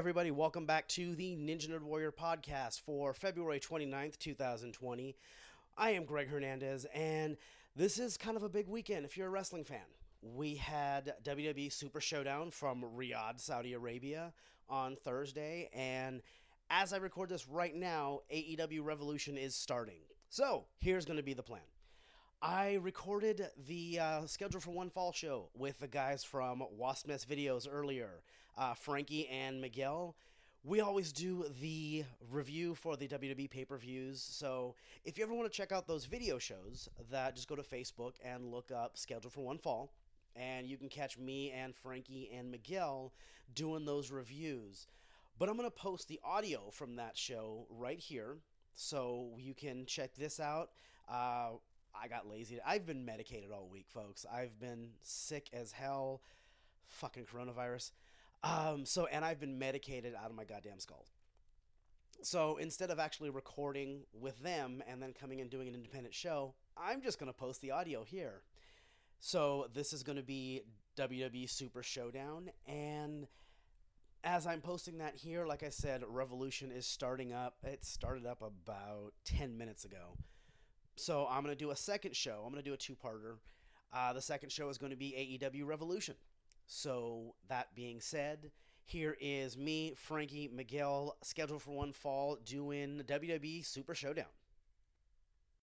everybody. Welcome back to the Ninja Nerd Warrior podcast for February 29th, 2020. I am Greg Hernandez, and this is kind of a big weekend if you're a wrestling fan. We had WWE Super Showdown from Riyadh, Saudi Arabia on Thursday, and as I record this right now, AEW Revolution is starting. So, here's going to be the plan. I recorded the uh, schedule for One Fall show with the guys from Wasp Nest Videos earlier, uh, Frankie and Miguel. We always do the review for the WWE pay per views. So if you ever want to check out those video shows, that just go to Facebook and look up Schedule for One Fall, and you can catch me and Frankie and Miguel doing those reviews. But I'm going to post the audio from that show right here, so you can check this out. Uh, I got lazy. I've been medicated all week, folks. I've been sick as hell. Fucking coronavirus. Um, so, and I've been medicated out of my goddamn skull. So instead of actually recording with them and then coming and doing an independent show, I'm just going to post the audio here. So this is going to be WWE Super Showdown. And as I'm posting that here, like I said, Revolution is starting up. It started up about 10 minutes ago. So I'm going to do a second show. I'm going to do a two parter. Uh, the second show is going to be AEW Revolution. So, that being said, here is me, Frankie, Miguel, scheduled for one fall, doing WWE Super Showdown.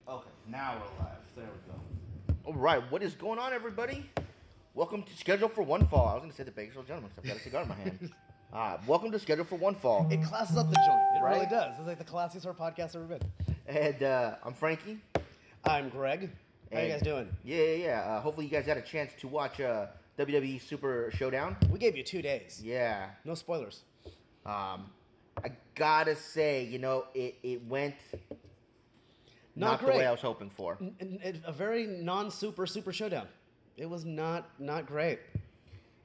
Okay, now we're live. There we go. All right, what is going on, everybody? Welcome to Schedule for One Fall. I was going to say the Bakersfield Gentleman 'cause I've got a cigar in my hand. Uh, welcome to Schedule for One Fall. It classes up the joint. It really does. It's like the classiest our podcast ever been. And uh, I'm Frankie. I'm Greg. How you guys doing? Yeah, yeah, yeah. Uh, hopefully, you guys had a chance to watch uh, WWE Super Showdown. We gave you two days. Yeah. No spoilers. Um, I gotta say, you know, it, it went Not not, the way I was hoping for. N- n- n- A very non-super super showdown. It was not not great.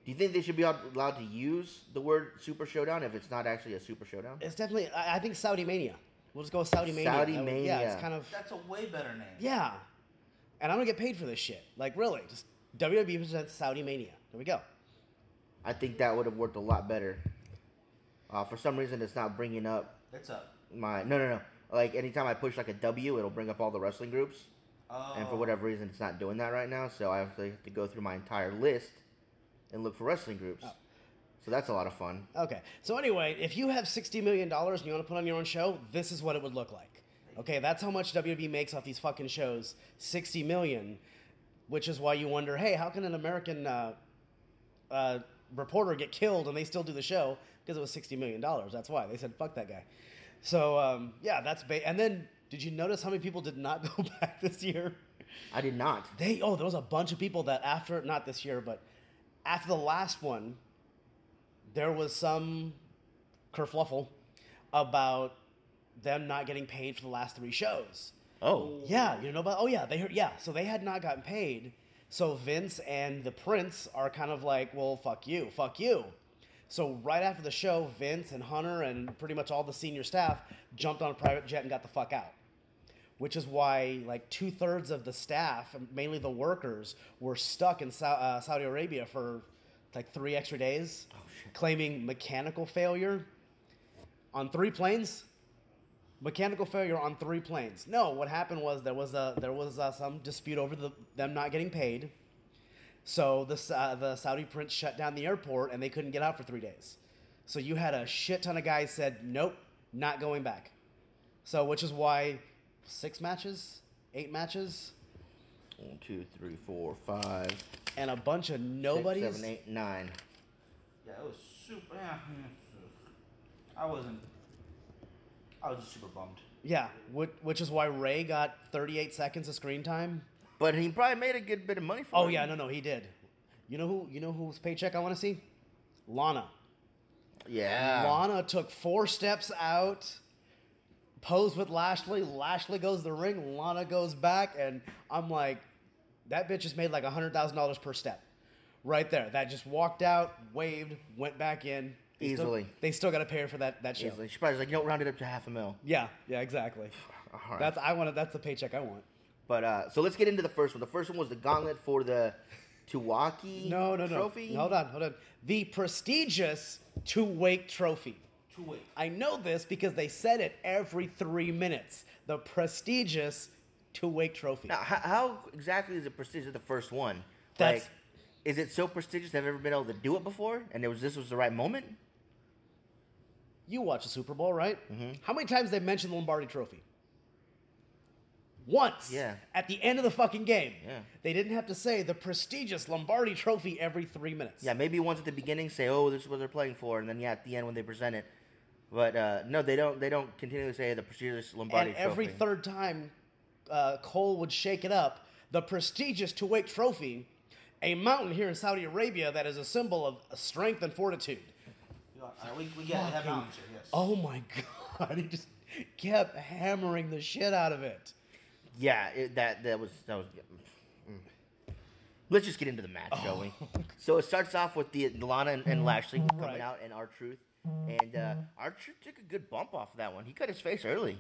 Do you think they should be allowed to use the word Super Showdown if it's not actually a Super Showdown? It's definitely. I, I think Saudi Mania. We'll just go with Saudi Mania. Saudi Uh, Yeah, it's kind of. That's a way better name. Yeah. And I don't get paid for this shit. Like, really. Just WWE presents Saudi Mania. There we go. I think that would have worked a lot better. Uh, for some reason, it's not bringing up It's up. my no no no like anytime i push like a w it'll bring up all the wrestling groups Oh. and for whatever reason it's not doing that right now so i have to, go through my entire list and look for wrestling groups Oh. so that's a lot of fun Okay. So, anyway, if you have $60 million and you want to put on your own show, this is what it would look like. Okay, that's how much WWE makes off these fucking shows $60 million, which is why you wonder hey, how can an American uh, uh, reporter get killed and they still do the show? Because it was $60 million. That's why. They said, fuck that guy. So, um, yeah, that's. Ba- and then, did you notice how many people did not go back this year? i did not They oh, there was a bunch of people that after not this year, but after the last one, there was some kerfluffle about them not getting paid for the last three shows. Oh Yeah, you know about oh yeah, they heard yeah, so they had not gotten paid. So Vince and the Prince are kind of like, well, fuck you, fuck you. So right after the show, Vince and Hunter and pretty much all the senior staff jumped on a private jet and got the fuck out. Which is why like two thirds of the staff, mainly the workers, were stuck in uh, Saudi Arabia for like three extra days, claiming mechanical failure on three planes mechanical failure on three planes. No, what happened was there was a there was uh, some dispute over the, them not getting paid. So the Sa- the Saudi prince shut down the airport and they couldn't get out for three days. So you had a shit ton of guys said nope, not going back. So which is why six matches, eight matches, one two three four five and a bunch of six, nobodies. seven eight nine Yeah, it was super. Yeah. I wasn't. I was just super bummed. Yeah, which, which is why Rey got 38 seconds of screen time. but he probably made a good bit of money for Oh yeah, no, no, he did. You know who? You know whose paycheck I want to see? Lana. yeah Lana took four steps out, posed with Lashley. Lashley goes to the ring. Lana goes back, and I'm like, that bitch just made like hundred thousand dollars per step, right there. That just walked out, waved, went back in. They still- Easily. they still got to pay her for that that show. Easily. She probably was like, you know, round it up to half a mil. Yeah, yeah, exactly. All right. That's I want. That's the paycheck I want. But uh, so let's get into the first one. The first one was the gauntlet for the Tuwaiq No, no, no. trophy. Hold on, hold on. The prestigious Tuwaiq Trophy. Two ways. I know this because they said it every three minutes. The prestigious Tuwaiq Trophy. Now, how, how exactly is it prestigious? The first one. That's- like, is it so prestigious they've never been able to do it before, and it was this was the right moment? You watch the Super Bowl, right? Mhm. How many times they mentioned the Lombardi Trophy? Once. Yeah. At the end of the fucking game. Yeah. They didn't have to say the prestigious Lombardi Trophy every three minutes. Yeah, maybe once at the beginning say, "Oh, this is what they're playing for," and then yeah, at the end when they present it. But uh, no, they don't. They don't continually say the prestigious Lombardi and every trophy. third time uh, Cole would shake it up, the prestigious Tuwaiq trophy, a mountain here in Saudi Arabia that is a symbol of strength and fortitude. You uh, we, we get have mountains here, yes. Oh my god, he just kept hammering the shit out of it. Yeah, it, that that was that was. mm. Let's just get into the match, shall we? So it starts off with the Lana and, and Lashley coming out, and R-Truth, and uh, R-Truth took a good bump off of that one. He cut his face early.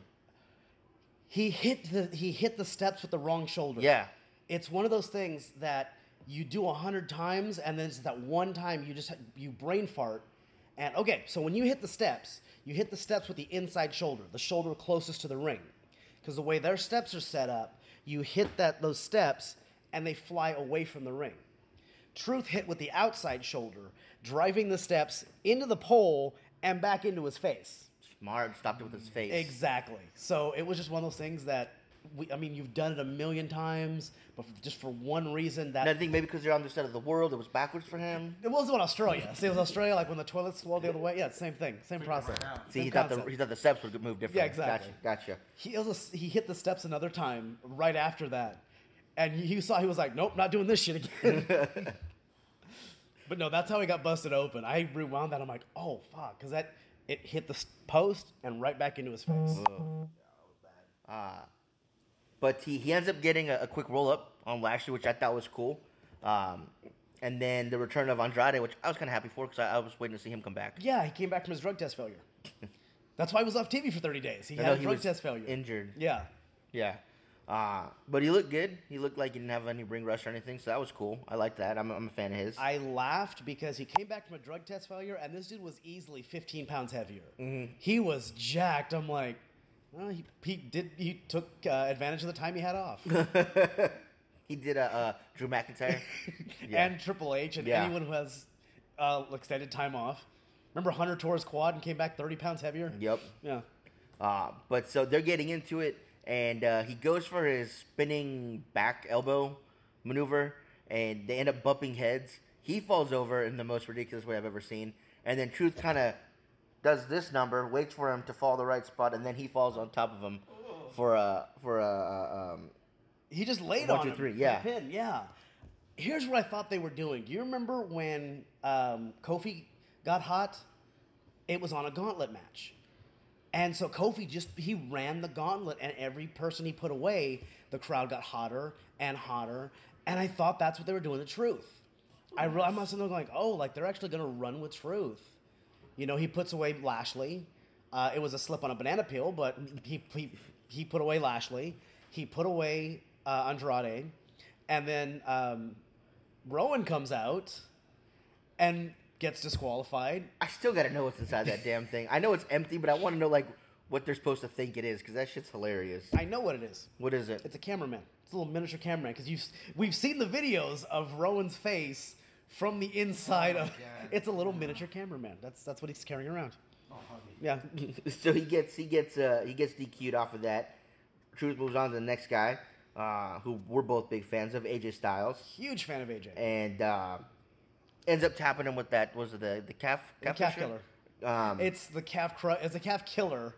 He hit the he hit the steps with the wrong shoulder. Yeah, It's one of those things that you do a hundred times, and then it's that one time you just you brain fart. And okay, so when you hit the steps, you hit the steps with the inside shoulder, the shoulder closest to the ring, because the way their steps are set up, you hit that those steps and they fly away from the ring. Truth hit with the outside shoulder, driving the steps into the pole and back into his face. smart. Stopped it with his face. Exactly. So it was just one of those things that we, I mean, you've done it a million times, but just for one reason that And I think maybe because they're on the side of the world, it was backwards for him. it was in Australia. See, it was Australia, like when the toilets rolled the other way. Yeah, same thing, same process. right. See, Same he thought the he thought the steps would move different. Yeah, exactly. Gotcha. Gotcha. He also he hit the steps another time right after that, and he, he saw he was like, nope, not doing this shit again. but no, that's how he got busted open. I rewound that. I'm like, oh fuck, because that it hit the post and right back into his face. Uh, but he, he ends up getting a, a quick roll up on Lashley, which I thought was cool. Um, and then the return of Andrade, which I was kind of happy for because I, I was waiting to see him come back. Yeah, he came back from his drug test failure. That's why he was off TV for 30 days. He I had know a drug was test failure. injured. yeah. Yeah. Uh, but he looked good. He looked like he didn't have any ring rust or anything, so that was cool. I liked that. I'm, I'm a fan of his. I laughed because he came back from a drug test failure, and this dude was easily 15 pounds heavier. Mm-hmm. He was jacked. I'm like, well, he, he did. He took uh, advantage of the time he had off. he did a uh, Drew McIntyre. Yeah. And Triple H and Yeah. anyone who has uh, extended time off. Remember Hunter tore his quad and came back 30 pounds heavier? Yep. Yeah. Uh, but so they're getting into it, and uh, he goes for his spinning back elbow maneuver, and they end up bumping heads. He falls over in the most ridiculous way I've ever seen, and then Truth kind of does this number, waits for him to fall the right spot, and then he falls on top of him for a for a um, He just laid One, on two, three, yeah. Pin, yeah. Here's what I thought they were doing. Do you remember when um, Kofi got hot? It was on a gauntlet match. And so Kofi just he ran the gauntlet, and every person he put away, the crowd got hotter and hotter. And I thought that's what they were doing The Truth. I, re- I must have been going, oh, like they're actually going to run with Truth. You know, he puts away Lashley. Uh, it was a slip on a banana peel, but he, he, he put away Lashley. He put away uh, Andrade. And then um, Rowan comes out and gets disqualified. I still got to know what's inside that damn thing. I know it's empty, but I want to know like what they're supposed to think it is because that shit's hilarious. I know what it is. What is it? It's a cameraman. It's a little miniature cameraman because you've we've seen the videos of Rowan's face from the inside of. God. It's a little miniature cameraman. That's that's what he's carrying around. Oh, honey. Yeah. so he gets he gets uh, he gets DQ'd off of that. Truth moves on to the next guy, uh, who we're both big fans of, AJ Styles, Huge fan of AJ. and uh, ends up tapping him with that was it the the calf The calf pusher? killer. Um, It's the calf cru- It's a calf killer,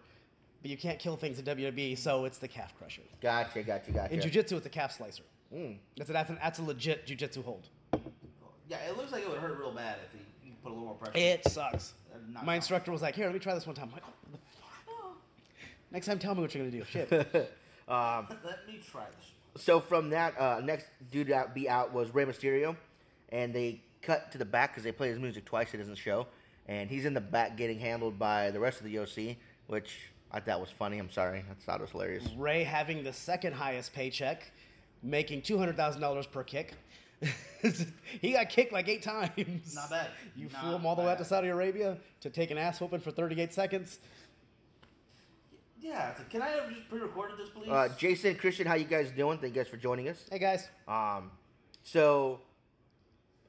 but you can't kill things in WWE, so it's the calf crusher. gotcha, gotcha, gotcha. In jiu-jitsu, it's a calf slicer. Mm. That's a, that's, an, that's a legit jiu-jitsu hold. Yeah, it looks like it would hurt real bad if he, he put a little more pressure. It sucks. Uh, not My instructor was like, "Here, let me try this one time." I'm like, "What the fuck?" Next time, tell me what you're gonna do. Shit. um, Let me try this. so from that, uh, next dude to out- be out was Rey Mysterio, and they cut to the back because they play his music twice. It doesn't show, and he's in the back getting handled by the rest of the OC, which I thought was funny. I'm sorry, I thought it was hilarious. Rey having the second highest paycheck, making two hundred thousand dollars per kick. he got kicked like eight times. Not bad. You Not flew him all the way out to. Saudi Arabia to take an ass whooping for 38 seconds. Yeah. it's like, Can I have just pre-recorded this, please? Uh, Jason, Christian, how you guys doing? Thank you guys for joining us. Hey guys, Um, so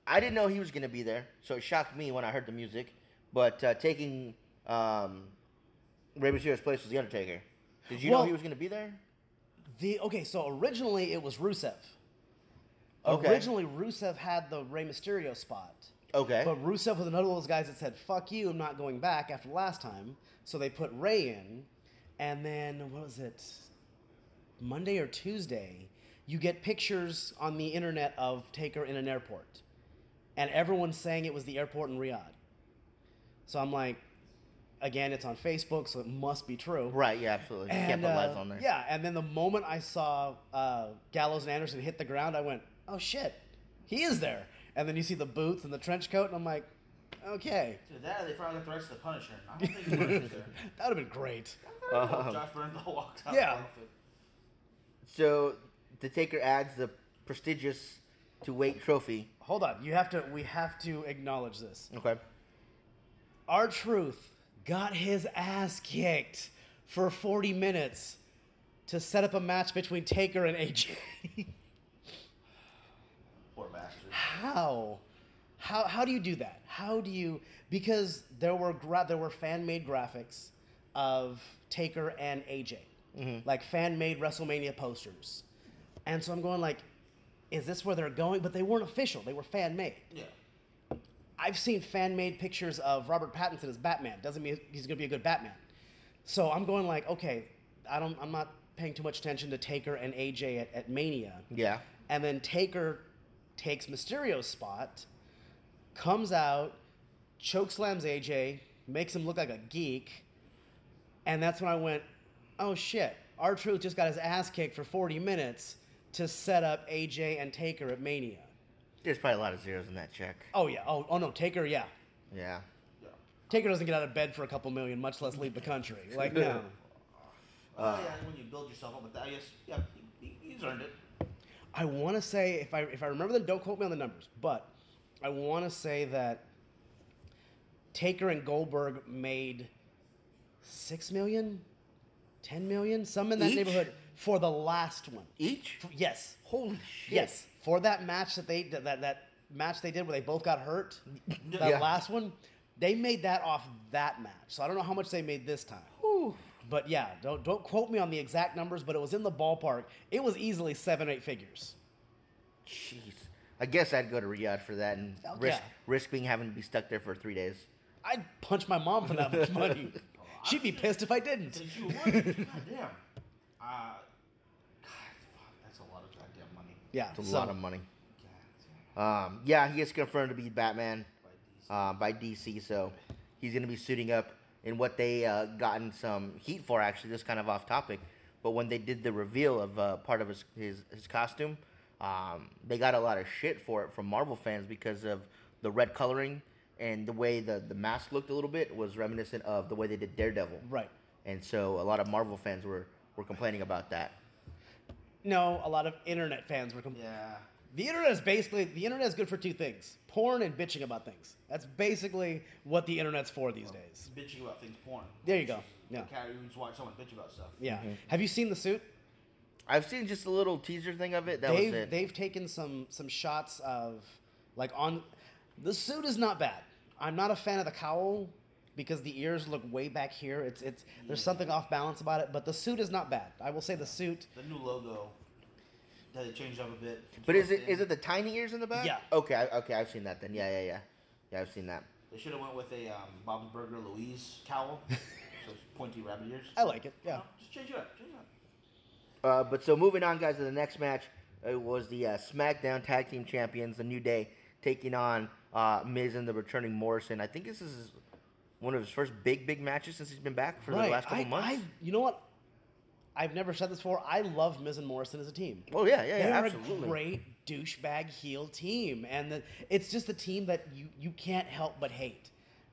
I didn't know he was gonna be there, so it shocked me when I heard the music. But uh, taking um, Rey Mysterio's place was the Undertaker. Did you Well- know he was gonna be there? the okay, so originally it was Rusev. Okay. Originally Rusev had the Rey Mysterio spot. Okay. But Rusev was another one of those guys that said, "Fuck you, I'm not going back." After last time, so they put Rey in, and then what was it? Monday or Tuesday, you get pictures on the internet of Taker in an airport, and everyone's saying it was the airport in Riyadh. So I'm like, again, it's on Facebook, so it must be true. right. Yeah. Absolutely. And, put uh, on there. Yeah, and then the moment I saw uh, Gallows and Anderson hit the ground, I went, "Oh shit, he is there!" And then you see the boots and the trench coat, and I'm like, "Okay, Dude, that they finally got the rights to the Punisher. I don't think Punisher's there. that would have been great." Um, Josh Bernthal walks out. Yeah. the. So the Taker adds the prestigious Tuwaiq trophy. Hold on, you have to. We have to acknowledge this. Okay. R-Truth got his ass kicked for 40 minutes to set up a match between Taker and AJ. How how how do you do that how do you because there were gra- there were fan made graphics of taker and aj mm-hmm. like fan made wrestlemania posters and so i'm going like is this where they're going but they weren't official they were fan made Yeah. I've seen fan made pictures of Robert Pattinson as Batman. Doesn't mean he's going to be a good Batman. So I'm going like, okay, I don't. I'm not paying too much attention to Taker and AJ at, at Mania. Yeah. And then Taker takes Mysterio's spot, comes out, chokeslams AJ, makes him look like a geek, and that's when I went, oh shit, R-Truth just got his ass kicked for 40 minutes to set up AJ and Taker at Mania. There's probably a lot of zeros in that check. Oh yeah, oh oh no, Taker, yeah. Yeah. Yeah. Taker doesn't get out of bed for a couple million, much less leave the country. Like no. Uh, oh yeah, when you build yourself up with that, I guess yeah, he, he- he's earned it. I want to say if I if I remember them, don't quote me on the numbers, but I want to say that Taker and Goldberg made six million, ten million, some in that Each? neighborhood for the last one. Each? F- Yes, Holy shit. yes, for that match that they that that match they did where they both got hurt. That Yeah. last one, they made that off that match. So I don't know how much they made this time. Whew. But yeah, don't don't quote me on the exact numbers, but it was in the ballpark. It was easily seven, eight figures. Jeez. I guess I'd go to Riyadh for that and Fuck risk yeah. risk being having to be stuck there for three days. I'd punch my mom for that much money. She'd be pissed if I didn't. You what? God damn. Uh, God, fuck, that's a lot of goddamn money. Yeah, It's a so- lot of money. Um, yeah, he is confirmed to be Batman uh, by DC, so he's going to be suiting up in what they uh, gotten some heat for. Actually, this kind of off topic, but when they did the reveal of uh, part of his his, his costume, um, they got a lot of shit for it from Marvel fans because of the red coloring and the way the the mask looked a little bit was reminiscent of the way they did Daredevil. Right. And so a lot of Marvel fans were were complaining about that. No, a lot of internet fans were. Com- Yeah. The internet is basically the internet is good for two things: porn and bitching about things. That's basically what the internet's for these days. Bitching about things porn. There you go. Yeah, Cat you just watch someone bitch about stuff. yeah. Mm-hmm. Have you seen the suit? I've seen just a little teaser thing of it. That they've was it. they've taken some some shots of like on the suit is not bad. I'm not a fan of the cowl because the ears look way back here. It's it's there's mm-hmm. something off balance about it, but the suit is not bad. I will say the suit. The new logo. That they changed up a bit. But is it is it the tiny ears in the back? Yeah. Okay, I, okay, I've seen that then. Yeah, yeah, yeah. Yeah, I've seen that. They should have went with a um, Bob's Burger Louise cowl. so pointy rabbit ears. I like it. Yeah. Just change it up. Change it up. Uh, but so moving on, guys, to the next match. It was the uh, SmackDown Tag Team Champions, the New Day, taking on uh, Miz and the returning Morrison. I think this is one of his first big, big matches since he's been back for the last couple I, months. I, you know what? I've never said this before. I love Miz and Morrison as a team. oh yeah, yeah, they yeah, are absolutely. a great douchebag heel team, and the, it's just a team that you you can't help but hate.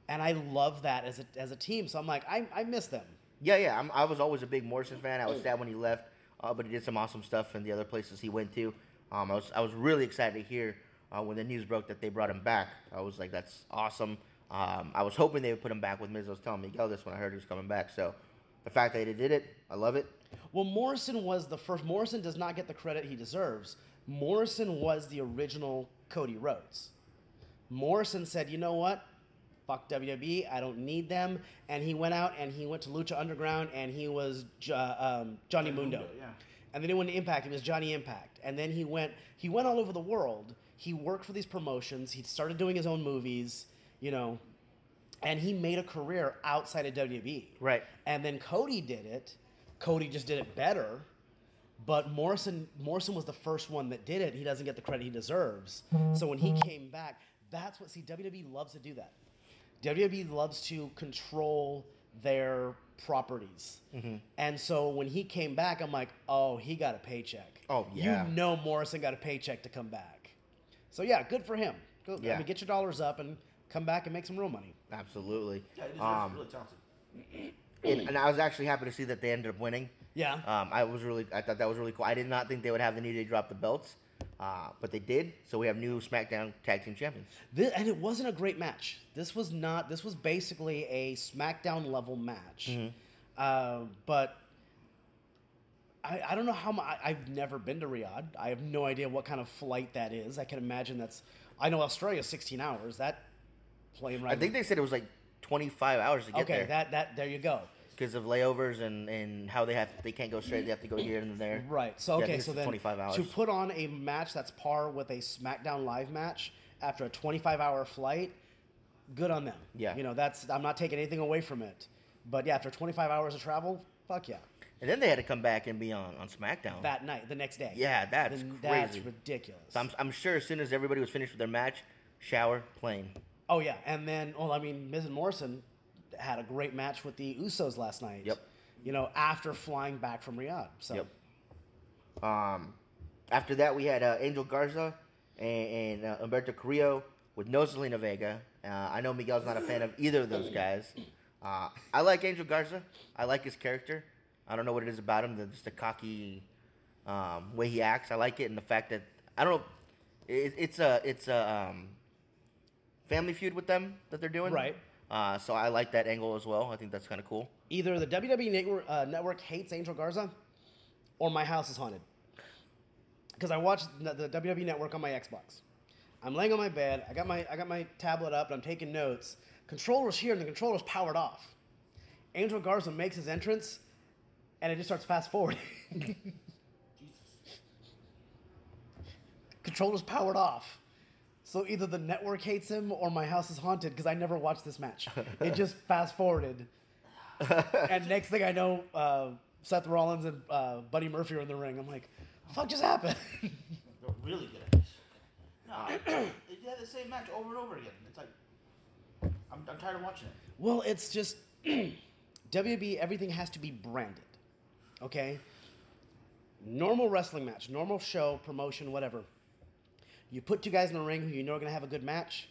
And I love that as a as a team. So I'm like, I, I miss them. Yeah, yeah. I'm, I was always a big Morrison fan. I was sad when he left, uh, but he did some awesome stuff in the other places he went to. Um, I was I was really excited to hear uh, when the news broke that they brought him back. I was like, that's awesome. Um, I was hoping they would put him back with Miz. I was telling Miguel this when I heard he was coming back. So the fact that he did it, I love it. Well, Morrison was the first. Morrison does not get the credit he deserves. Morrison was the original Cody Rhodes. Morrison said, "You know what? Fuck WWE. I don't need them." And he went out and he went to Lucha Underground and he was Jo- um, Johnny Mundo. Yeah. And then he went to Impact. He was Johnny Impact. And then he went he went all over the world. He worked for these promotions. He started doing his own movies. You know, and he made a career outside of WWE. Right. And then Cody did it. Cody just did it better. But Morrison Morrison was the first one that did it. He doesn't get the credit he deserves. So when he came back, that's what see WWE loves to do that. WWE loves to control their properties. Mm-hmm. And so when he came back, I'm like, oh, he got a paycheck. Oh, yeah. You know Morrison got a paycheck to come back. So yeah, good for him. Go, I Yeah. mean, get your dollars up and come back and make some real money. Absolutely. Yeah, he's Um, really talented. and, and I was actually happy to see that they ended up winning. Yeah. Um, I was really, I thought that was really cool. I did not think they would have the need to drop the belts, uh, but they did. So we have new SmackDown Tag Team Champions. This, and it wasn't a great match. This was not. This was basically a SmackDown level match. Mm-hmm. Uh, but I, I don't know how much. I've never been to Riyadh. I have no idea what kind of flight that is. I can imagine that's. I know Australia's 16 hours. That plane ride. I think they said it was like 25 hours to get okay, there Okay, that that there you go. because of layovers and, and how they have they can't go straight. They have to go here and there. Right. So Yeah, okay. so then 25 hours. to put on a match that's par with a SmackDown live match after a 25 hour flight, good on them. Yeah. You know that's I'm not taking anything away from it, but yeah, after 25 hours of travel, fuck yeah. And then they had to come back and be on, on SmackDown. That night, the next day. Yeah, that's Then That's ridiculous. so I'm, I'm sure as soon as everybody was finished with their match, shower, plane. Oh yeah, and then well, I mean, Miz and Morrison had a great match with the Usos last night. Yep. You know, after flying back from Riyadh. So. Yep. Um, after that, we had uh, Angel Garza and, and uh, Humberto Carrillo with no Zelina Vega. Uh, I know Miguel's not a fan of either of those guys. Uh, I like Angel Garza. I like his character. I don't know what it is about him, the, just the cocky um, way he acts. I like it, and the fact that I don't know. It, it's a it's a um, family feud with them that they're doing. Right. Uh, so I like that angle as well. I think that's kind of cool. Either the WWE network, uh, network hates Angel Garza, or my house is haunted. Because I watched the the WWE network on my Xbox. I'm laying on my bed. I got my I got my tablet up and I'm taking notes. Controller's here and the controller's powered off. Angel Garza makes his entrance, and it just starts fast forwarding. Jesus. controller's powered off. So either the network hates him or my house is haunted because I never watched this match. It just fast forwarded. and next thing I know, uh, Seth Rollins and uh, Buddy Murphy are in the ring. I'm like, the fuck just happened? They're really good at this. No, they had the same match over and over again. It's like, I'm, I'm tired of watching it. well, it's just WB. Everything has to be branded. Okay. Normal wrestling match, normal show, promotion, whatever. You put two guys in the ring who you know are going to have a good match.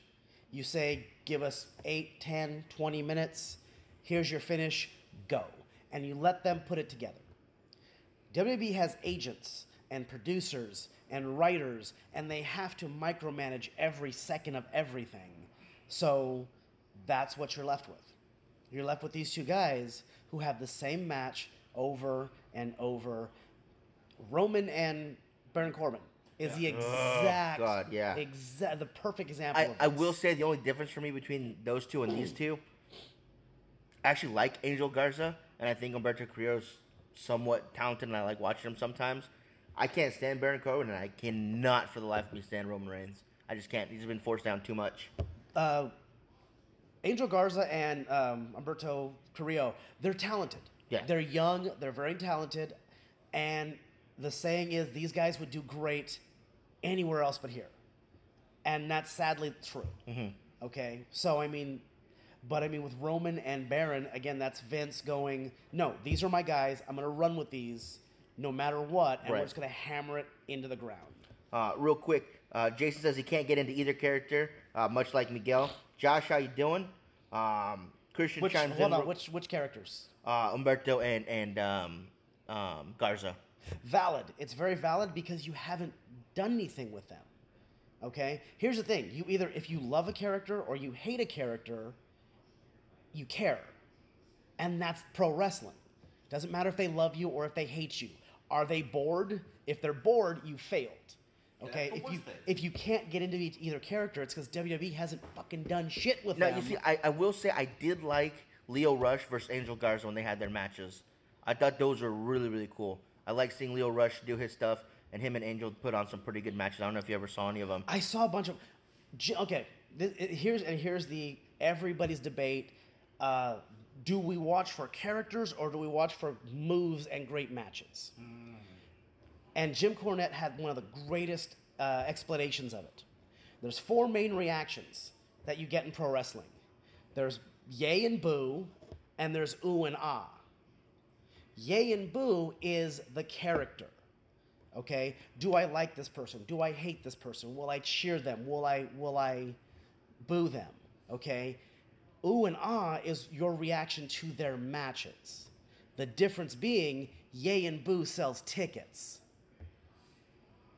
You say, give us 8, 10, 20 minutes. Here's your finish. Go. And you let them put it together. WB has agents and producers and writers, and they have to micromanage every second of everything. So that's what you're left with. You're left with these two guys who have the same match over and over. Roman and Baron Corbin is the exact, God, yeah. exact, the perfect example. I, of I will say the only difference for me between those two and these two, I actually like Angel Garza, and I think Humberto Carrillo's somewhat talented, and I like watching him sometimes. I can't stand Baron Corbin, and I cannot for the life of me stand Roman Reigns. I just can't. He's been forced down too much. uh, Angel Garza and um, Humberto Carrillo, they're talented. Yeah. They're young, they're very talented, and the saying is these guys would do great anywhere else but here. And that's sadly true. Okay? So, I mean, but I mean, with Roman and Baron, again, that's Vince going, no, these are my guys. I'm going to run with these no matter what, and Right. we're just going to hammer it into the ground. Uh, real quick, uh, Jason says he can't get into either character, uh, much like Miguel. Josh, how you doing? Um, Christian Which, chimes hold in. on, which, which characters? uh, Humberto and and um, um, Garza. Valid. It's very valid because you haven't done anything with them. Okay? Here's the thing you either, if you love a character or you hate a character, you care. And that's pro wrestling. Doesn't matter if they love you or if they hate you. Are they bored? If they're bored, you failed. Okay? Yeah, if you if you can't get into each- either character, it's because WWE hasn't fucking done shit with Now them. you see, I, I will say I did like Lio Rush versus Angel Garza when they had their matches. I thought those were really really cool. I like seeing Lio Rush do his stuff, and him and Angel put on some pretty good matches. I don't know if you ever saw any of them. I saw a bunch of. Okay, here's and here's the everybody's debate. Uh, do we watch for characters or do we watch for moves and great matches? And Jim Cornette had one of the greatest uh, explanations of it. There's four main reactions that you get in pro wrestling. There's yay and boo, and there's ooh and ah. Yay and boo is the character. Okay? Do I like this person? Do I hate this person? Will I cheer them? Will I will I boo them? Okay? Ooh and ah is your reaction to their matches. The difference being yay and boo sells tickets.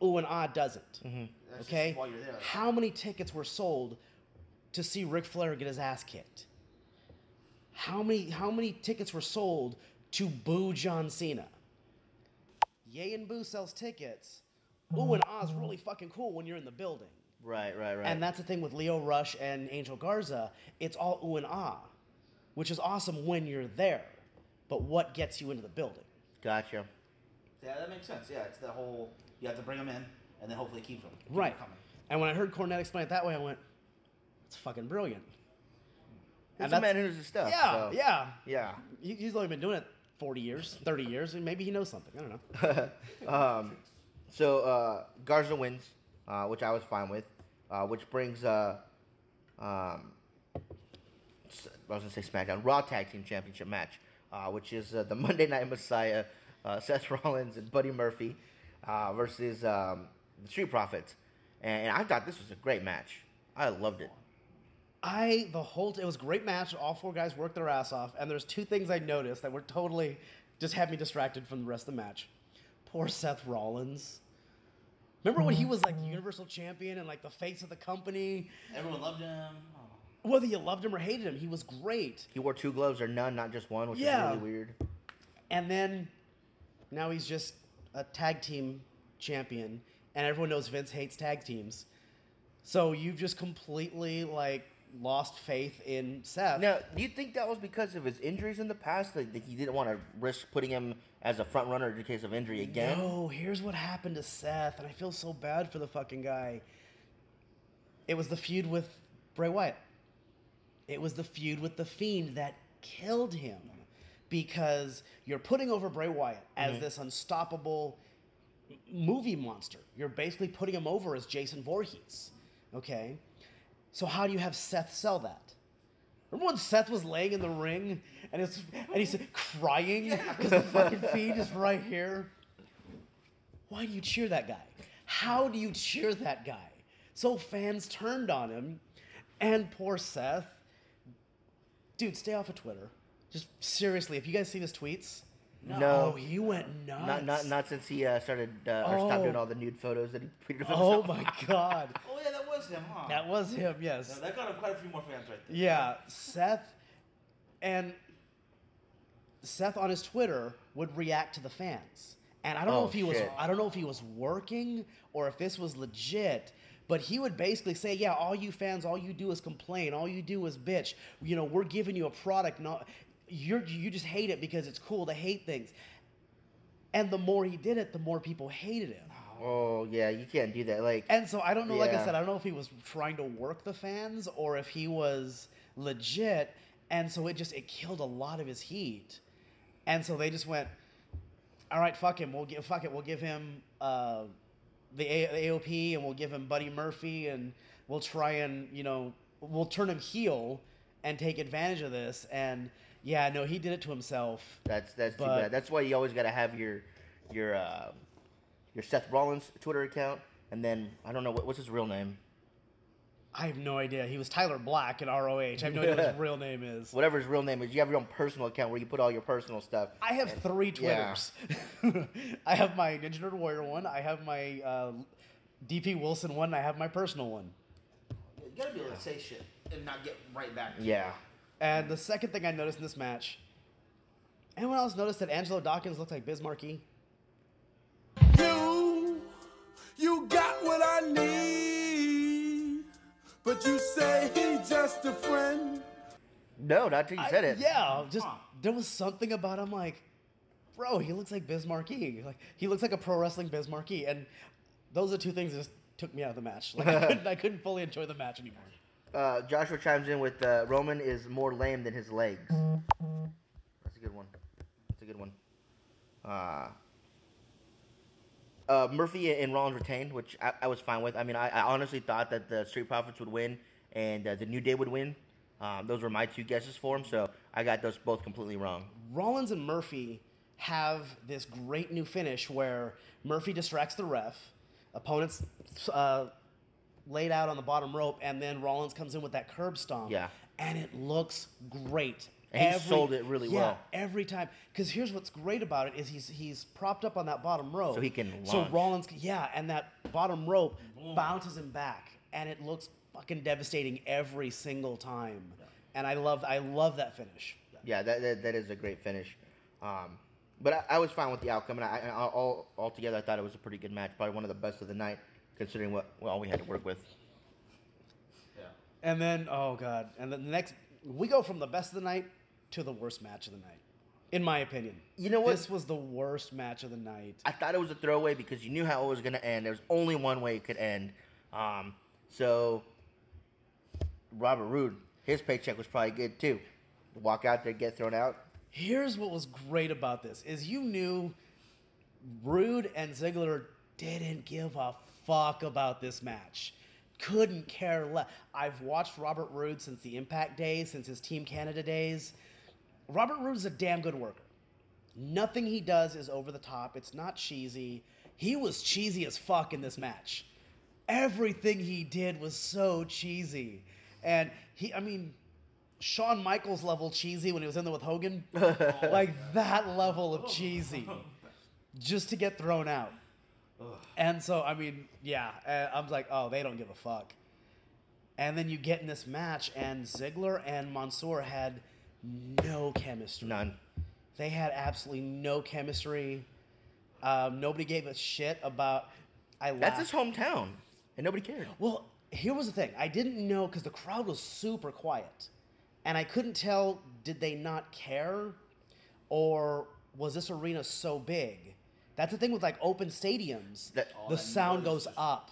Ooh and ah doesn't. Just Okay? there. How many tickets were sold to see Ric Flair get his ass kicked? How many how many tickets were sold to boo John Cena? Yay and boo sells tickets. Ooh and ah is really fucking cool when you're in the building. Right, right, right. And that's the thing with Lio Rush and Angel Garza. It's all ooh and ah, which is awesome when you're there. But what gets you into the building? gotcha. Yeah, that makes sense. Yeah, it's that whole you have to bring them in and then hopefully keep them. Keep 'em Right. coming. And when I heard Cornette explain it that way, I went, "It's fucking brilliant." He's And a man that's- who knows his stuff. Yeah, so- yeah. yeah. He- He's only been doing it 40 years, 30 years, and maybe he knows something. I don't know. um, so uh, Garza wins, uh, which I was fine with, uh, which brings uh, um, I was gonna say SmackDown Raw Tag Team Championship match, uh, which is uh, the Monday Night Messiah, Seth Rollins and Buddy Murphy versus um, the Street Profits, and I thought this was a great match. I loved it. I the whole it was a great match. All four guys worked their ass off, and there's two things I noticed that were totally just had me distracted from the rest of the match. Poor Seth Rollins. Remember when he was like the Universal Champion and like the face of the company? Everyone loved him. Oh. Whether you loved him or hated him, he was great. He wore two gloves or none, not just one, which Yeah. is really weird. And then now he's just a tag team champion, and everyone knows Vince hates tag teams. So you've just completely like lost faith in Seth. Now, do you think that was because of his injuries in the past? Like, that he didn't want to risk putting him as a front runner in case of injury again? No, here's what happened to Seth, and I feel so bad for the fucking guy. It was the feud with Bray Wyatt. It was the feud with the Fiend that killed him because you're putting over Bray Wyatt as mm-hmm. this unstoppable movie monster. You're basically putting him over as Jason Voorhees. Okay? So how do you have Seth sell that? Remember when Seth was laying in the ring and it's and he's crying because the fucking feed is right here? Why do you cheer that guy? How do you cheer that guy? So fans turned on him, and poor Seth. Dude, stay off of Twitter. Just seriously, if you guys seen his tweets, No. oh, he went nuts. Not, not, not since he uh, started uh, or stopped Oh. doing all the nude photos that he tweeted of Oh himself. my god, Oh yeah, that was him, huh? that was him. Yeah, Yes. that got him quite a few more fans right there. Yeah, Seth and Seth on his Twitter would react to the fans. And I don't know Oh, if he was. I don't know if he was working or if this was legit, but he would basically say, "Yeah, all you fans, all you do is complain, all you do is bitch. You know, we're giving you a product, not you're you just hate it because it's cool to hate things." And the more he did it, the more people hated him. Oh, yeah, you can't do that. Like, And so I don't know, like I said, I don't know if he was trying to work the fans or if he was legit. And so it just it killed a lot of his heat. And so they just went, all right, fuck him. We'll give fuck it. We'll give him uh, the, A- the AOP and we'll give him Buddy Murphy and we'll try and you know we'll turn him heel and take advantage of this. And yeah, no, he did it to himself. that's that's too bad. That's why you always got to have your your uh, your Seth Rollins Twitter account, and then I don't know what, what's his real name. I have no idea. He was Tyler Black in ROH. I have no idea what his real name is. Whatever his real name is, you have your own personal account where you put all your personal stuff. I have three yeah. Twitters. I have my Ninja Nerd Warrior one. I have my uh, DP Wilson one. I have my personal one. You gotta be able to say shit and not get right back. To Yeah. And the second thing I noticed in this match, anyone else notice that Angelo Dawkins looked like Biz Markie? You, you got what I need, but you say he's just a friend. No, not till you said it. Yeah, just Huh. there was something about him like, bro, he looks like Biz Markie. Like he looks like a pro wrestling Biz Markie, and those are two things that just took me out of the match. Like I couldn't, I couldn't fully enjoy the match anymore. Uh, Joshua chimes in with uh, Roman is more lame than his legs. That's a good one. That's a good one. Uh, uh, Murphy and Rollins retained, which I, I was fine with. I mean, I, I honestly thought that the Street Profits would win and uh, the New Day would win. Um, those were my two guesses for him, so I got those both completely wrong. Rollins and Murphy have this great new finish where Murphy distracts the ref, opponents uh, laid out on the bottom rope, and then Rollins comes in with that curb stomp. Yeah. And it looks great. And he sold it really yeah, well. every time. Because here's what's great about it is he's he's propped up on that bottom rope, So he can So. Rollins, yeah, and that bottom rope bounces him back, and it looks fucking devastating every single time. And I love I love that finish. Yeah, that, that, that is a great finish. Um, but I, I was fine with the outcome, and I, I, all altogether, I thought it was a pretty good match. Probably one of the best of the night, considering what well we had to work with. Yeah. And then, oh god, and then the next, we go from the best of the night to the worst match of the night, in my opinion. You know what? This was the worst match of the night. I thought it was a throwaway because you knew how it was going to end. There was only one way it could end. Um, so Robert Roode, his paycheck was probably good too. Walk out there, get thrown out. Here's what was great about this: is you knew Roode and Ziggler didn't give a fuck about this match. Couldn't care less. I've watched Robert Roode since the Impact days, since his Team Canada days. Robert Roode Roode's a damn good worker. Nothing he does is over the top. It's not cheesy. He was cheesy as fuck in this match. Everything he did was so cheesy. And he, I mean, Shawn Michaels level cheesy when he was in there with Hogan. like that level of cheesy. Just to get thrown out. And so, I mean, yeah, I was like, oh, they don't give a fuck. And then you get in this match, and Ziggler and Mansoor had no chemistry. None. They had absolutely no chemistry. Um, nobody gave a shit about. I That's his hometown, and nobody cared. Well, here was the thing. I didn't know because the crowd was super quiet. And I couldn't tell did they not care or was this arena so big? That's the thing with like open stadiums. That- All the sound goes up.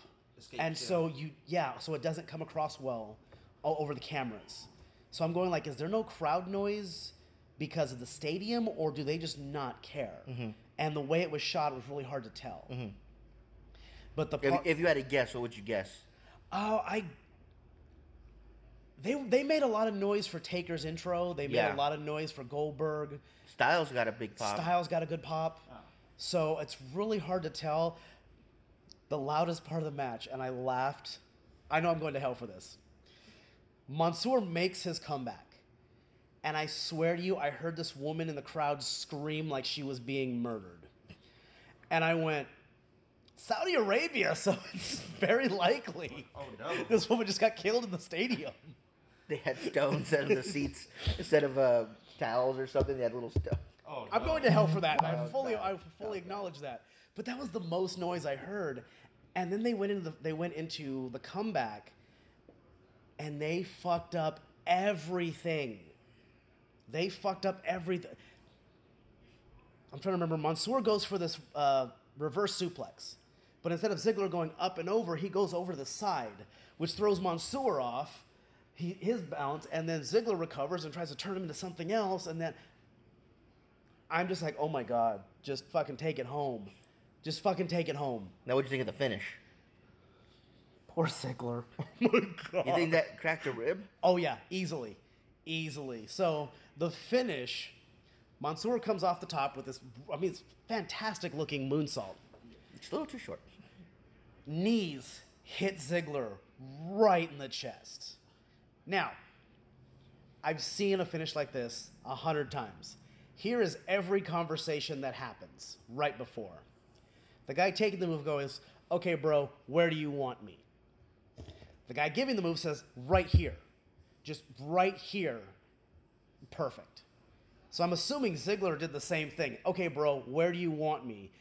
And so you yeah, so it doesn't come across well o- over the cameras. So I'm going like is there no crowd noise because of the stadium or do they just not care? Mm-hmm. And the way it was shot was really hard to tell. But the If, if you had to guess, what would you guess? Oh, I. They they made a lot of noise for Taker's intro. They made Yeah. a lot of noise for Goldberg. Styles got a big pop. Styles got a good pop. So it's really hard to tell. The loudest part of the match, and I laughed. I know I'm going to hell for this. Mansoor makes his comeback. And I swear to you, I heard this woman in the crowd scream like she was being murdered. And I went, Saudi Arabia, so it's very likely. Oh, no. This woman just got killed in the stadium. They had stones of the seats instead of uh, towels or something. They had little stones. Oh, I'm no. going to hell for that. And I Oh, fully. I fully acknowledge that. But that was the most noise I heard. And then they went into the, they went into the comeback, and they fucked up everything. They fucked up everything. I'm trying to remember. Mansoor goes for this uh, reverse suplex, but instead of Ziggler going up and over, he goes over the side, which throws Mansoor off he, his balance, and then Ziggler recovers and tries to turn him into something else, and then I'm just like, oh my god, just fucking take it home, just fucking take it home. Now, what do you think of the finish? Poor Ziggler. Oh my god. You think that cracked a rib? Oh yeah, easily, easily. So the finish, Mansoor comes off the top with this. I mean, it's fantastic looking moonsault. It's a little too short. Knees hit Ziggler right in the chest. Now, I've seen a finish like this a hundred times. Here is every conversation that happens right before. The guy taking the move goes, okay, bro, where do you want me? The guy giving the move says, right here. Just right here. Perfect. So I'm assuming Ziggler did the same thing. Okay, bro, where do you want me?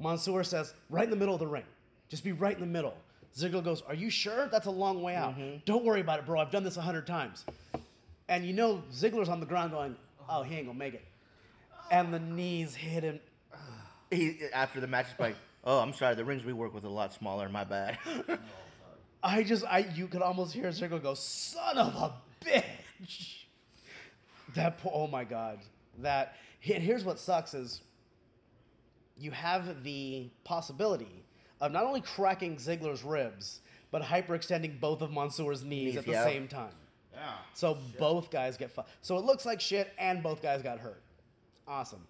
Mansoor says, right in the middle of the ring. Just be right in the middle. Ziggler goes, Are you sure? That's a long way out. Mm-hmm. Don't worry about it, bro. I've done this a hundred times. And you know, Ziggler's on the ground going, Oh, he ain't gonna make it. And the knees hit him. He after the match is like, oh, I'm sorry, the rings we work with are a lot smaller. My bad. I just, I, you could almost hear Ziggler go, "Son of a bitch!" That, po- oh my god, that. And here's what sucks is, you have the possibility of not only cracking Ziggler's ribs, but hyperextending both of Mansoor's knees, Knees, at the yeah. same time. Yeah. So both guys get fu- So it looks like shit, and both guys got hurt. Awesome.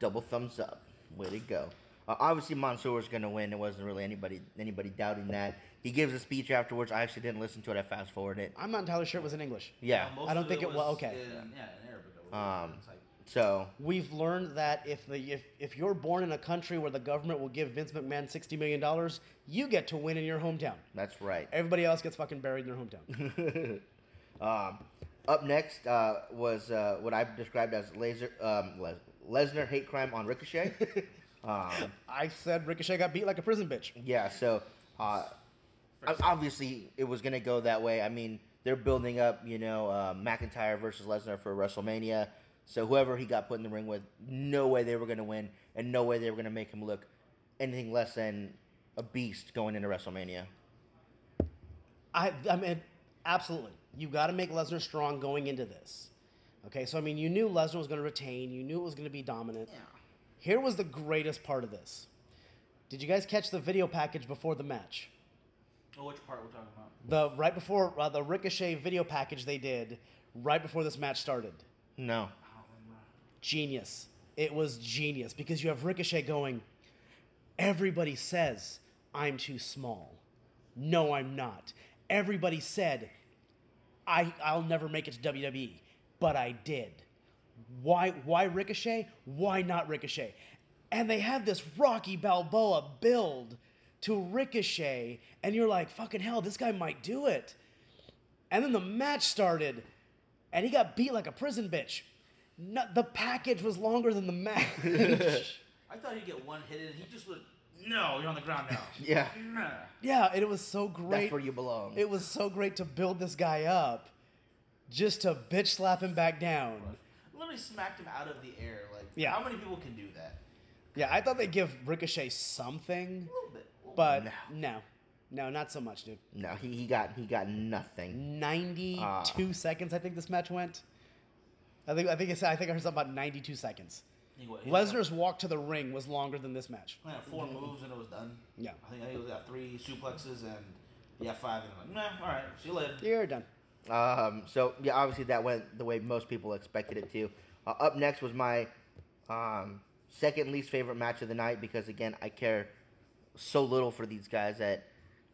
Double thumbs up. Way to go. Uh, obviously, Mansoor was going to win. There wasn't really anybody anybody doubting that. He gives a speech afterwards. I actually didn't listen to it. I fast forwarded it. I'm not entirely sure it was in English. Yeah. Most I don't of think it wa- was okay. In, yeah, in Arabic. I believe. Um, It's like, So We've learned that if the if, if you're born in a country where the government will give Vince McMahon sixty million dollars, you get to win in your hometown. that's right. Everybody else gets fucking buried in their hometown. Um, up next uh, was uh, what I've described as laser um, Les- Lesnar hate crime on Ricochet. um, I said Ricochet got beat like a prison bitch. yeah, so uh, obviously it was gonna go that way. I mean, they're building up, you know, uh, McIntyre versus Lesnar for WrestleMania. So whoever he got put in the ring with, no way they were gonna win, and no way they were gonna make him look anything less than a beast going into WrestleMania. I I mean absolutely. You got to make Lesnar strong going into this. Okay, so I mean you knew Lesnar was going to retain. You knew it was going to be dominant. yeah. Here was the greatest part of this. Did you guys catch the video package before the match? Oh, which part we're talking about? The right before uh, the Ricochet video package they did right before this match started. No, I don't remember. genius. It was genius because you have Ricochet going, everybody says I'm too small. No, I'm not. Everybody said I, I'll never make it to WWE, but I did. Why, why Ricochet? Why not Ricochet? And they have this Rocky Balboa build to Ricochet, and you're like, fucking hell, this guy might do it. And then the match started, and he got beat like a prison bitch. No, the package was longer than the match. I thought he'd get one hit and he just would. No, you're on the ground now. Yeah. Yeah, and it was so great. that's where you belong. It was so great to build this guy up, just to bitch slap him back down. Literally smacked him out of the air. Like, Yeah. how many people can do that? Yeah, I thought they'd give Ricochet something, A little bit. A little but No. no, no, not so much, dude. no, he, he got he got nothing. Ninety-two Ah. seconds, I think this match went. I think I think it's, I think I heard something about ninety-two seconds. Bit. He, what, Lesnar's walk to the ring was longer than this match. like, four moves and it was done. Yeah. I think I think it was got three suplexes and yeah five and I'm like, nah, all right, see you later. You're done. Um, so yeah, obviously that went the way most people expected it to. Uh, up next was my um, second least favorite match of the night because again I care so little for these guys that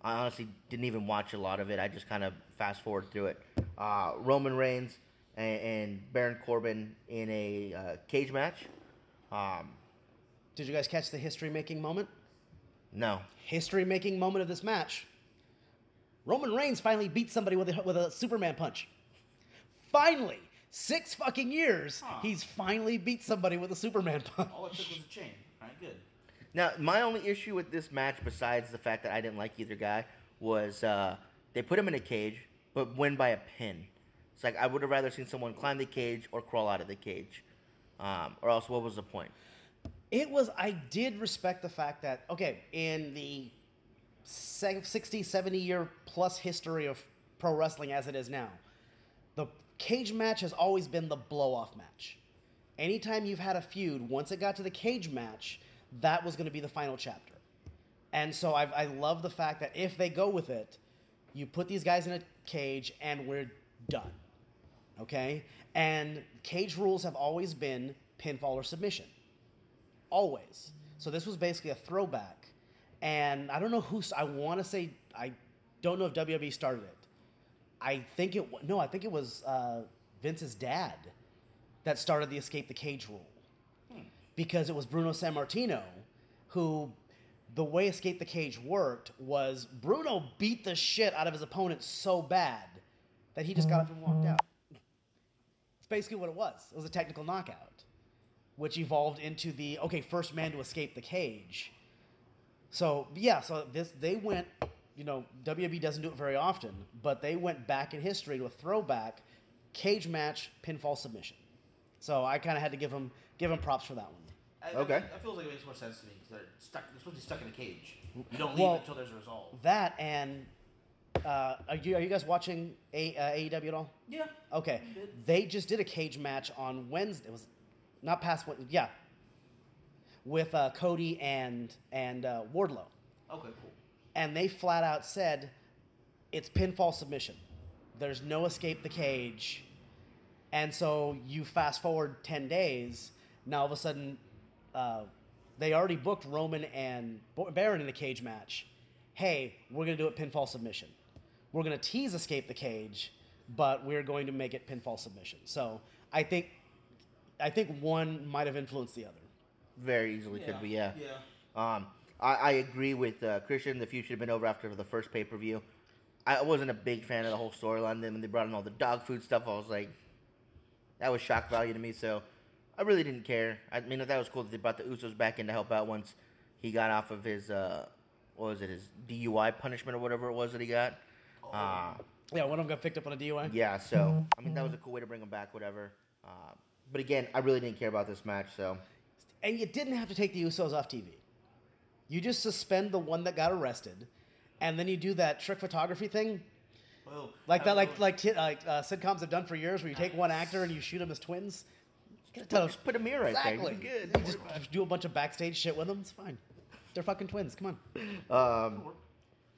I honestly didn't even watch a lot of it. I just kind of fast forward through it. Uh, Roman Reigns and, and Baron Corbin in a uh, cage match. Um, Did you guys catch the history-making moment? no, history-making moment of this match. Roman Reigns finally beat somebody with a, with a Superman punch. Finally, six fucking years, Huh. he's finally beat somebody with a Superman punch. All it took was a chain. All right, good. Now, my only issue with this match, besides the fact that I didn't like either guy, was uh, they put him in a cage, but win by a pin. It's like I would have rather seen someone climb the cage or crawl out of the cage, um, or else what was the point? It was, I did respect the fact that, okay, in the se- 60, 70 year plus history of pro wrestling as it is now, the cage match has always been the blow off match. Anytime you've had a feud, once it got to the cage match, that was going to be the final chapter. And so I, I love the fact that if they go with it, you put these guys in a cage and we're done. Okay? And cage rules have always been pinfall or submission. Always. So this was basically a throwback. And I don't know who, I want to say, I don't know if WWE started it. I think it, no, I think it was uh, Vince's dad that started the escape the cage rule because it was Bruno Sammartino who the way Escape the Cage worked was Bruno beat the shit out of his opponent so bad that he just got up and walked out. It's basically what it was. It was a technical knockout, which evolved into the okay, first man to escape the cage. So yeah, so this they went, you know, WWE doesn't do it very often, but they went back in history to a throwback cage match pinfall submission. So I kind of had to give them give them props for that one. I, Okay. I, that feels like it makes more sense to me because they're stuck. They're supposed to be stuck in a cage. You don't leave Well- until there's a resolve. That and uh, are you are you guys watching a, uh, AEW at all? Yeah. Okay, they just did a cage match on Wednesday. It was not past what? Yeah, with uh, Cody and and uh, Wardlow, Okay. Cool. and they flat out said it's pinfall submission. There's no escape the cage, and so you fast forward ten days. Now all of a sudden, uh, they already booked Roman and Baron in a cage match. Hey, we're gonna do it pinfall submission. We're gonna tease escape the cage, but we're going to make it pinfall submission. So I think, I think one might have influenced the other. Very easily could be, yeah. Yeah. Um, I, I agree with uh, Christian. The feud should have been over after the first pay per view. I wasn't a big fan of the whole storyline. Then when they brought in all the dog food stuff, I was like, that was shock value to me. So I really didn't care. I mean, that was cool that they brought the Usos back in to help out once he got off of his uh, what was it, his DUI punishment or whatever it was that he got. Uh, Yeah, one of them got picked up on a DUI. yeah, so I mean that was a cool way to bring him back, whatever. Uh, but again, I really didn't care about this match. So And you didn't have to take the Usos off TV. You just suspend the one that got arrested, and then you do that trick photography thing, Well, like that, like like t- like uh, sitcoms have done for years, where you take one actor and you shoot them as twins. just put, just put a mirror right exactly. there. You're good. You just do a bunch of backstage shit with them. It's fine. They're fucking twins. Come on. Um,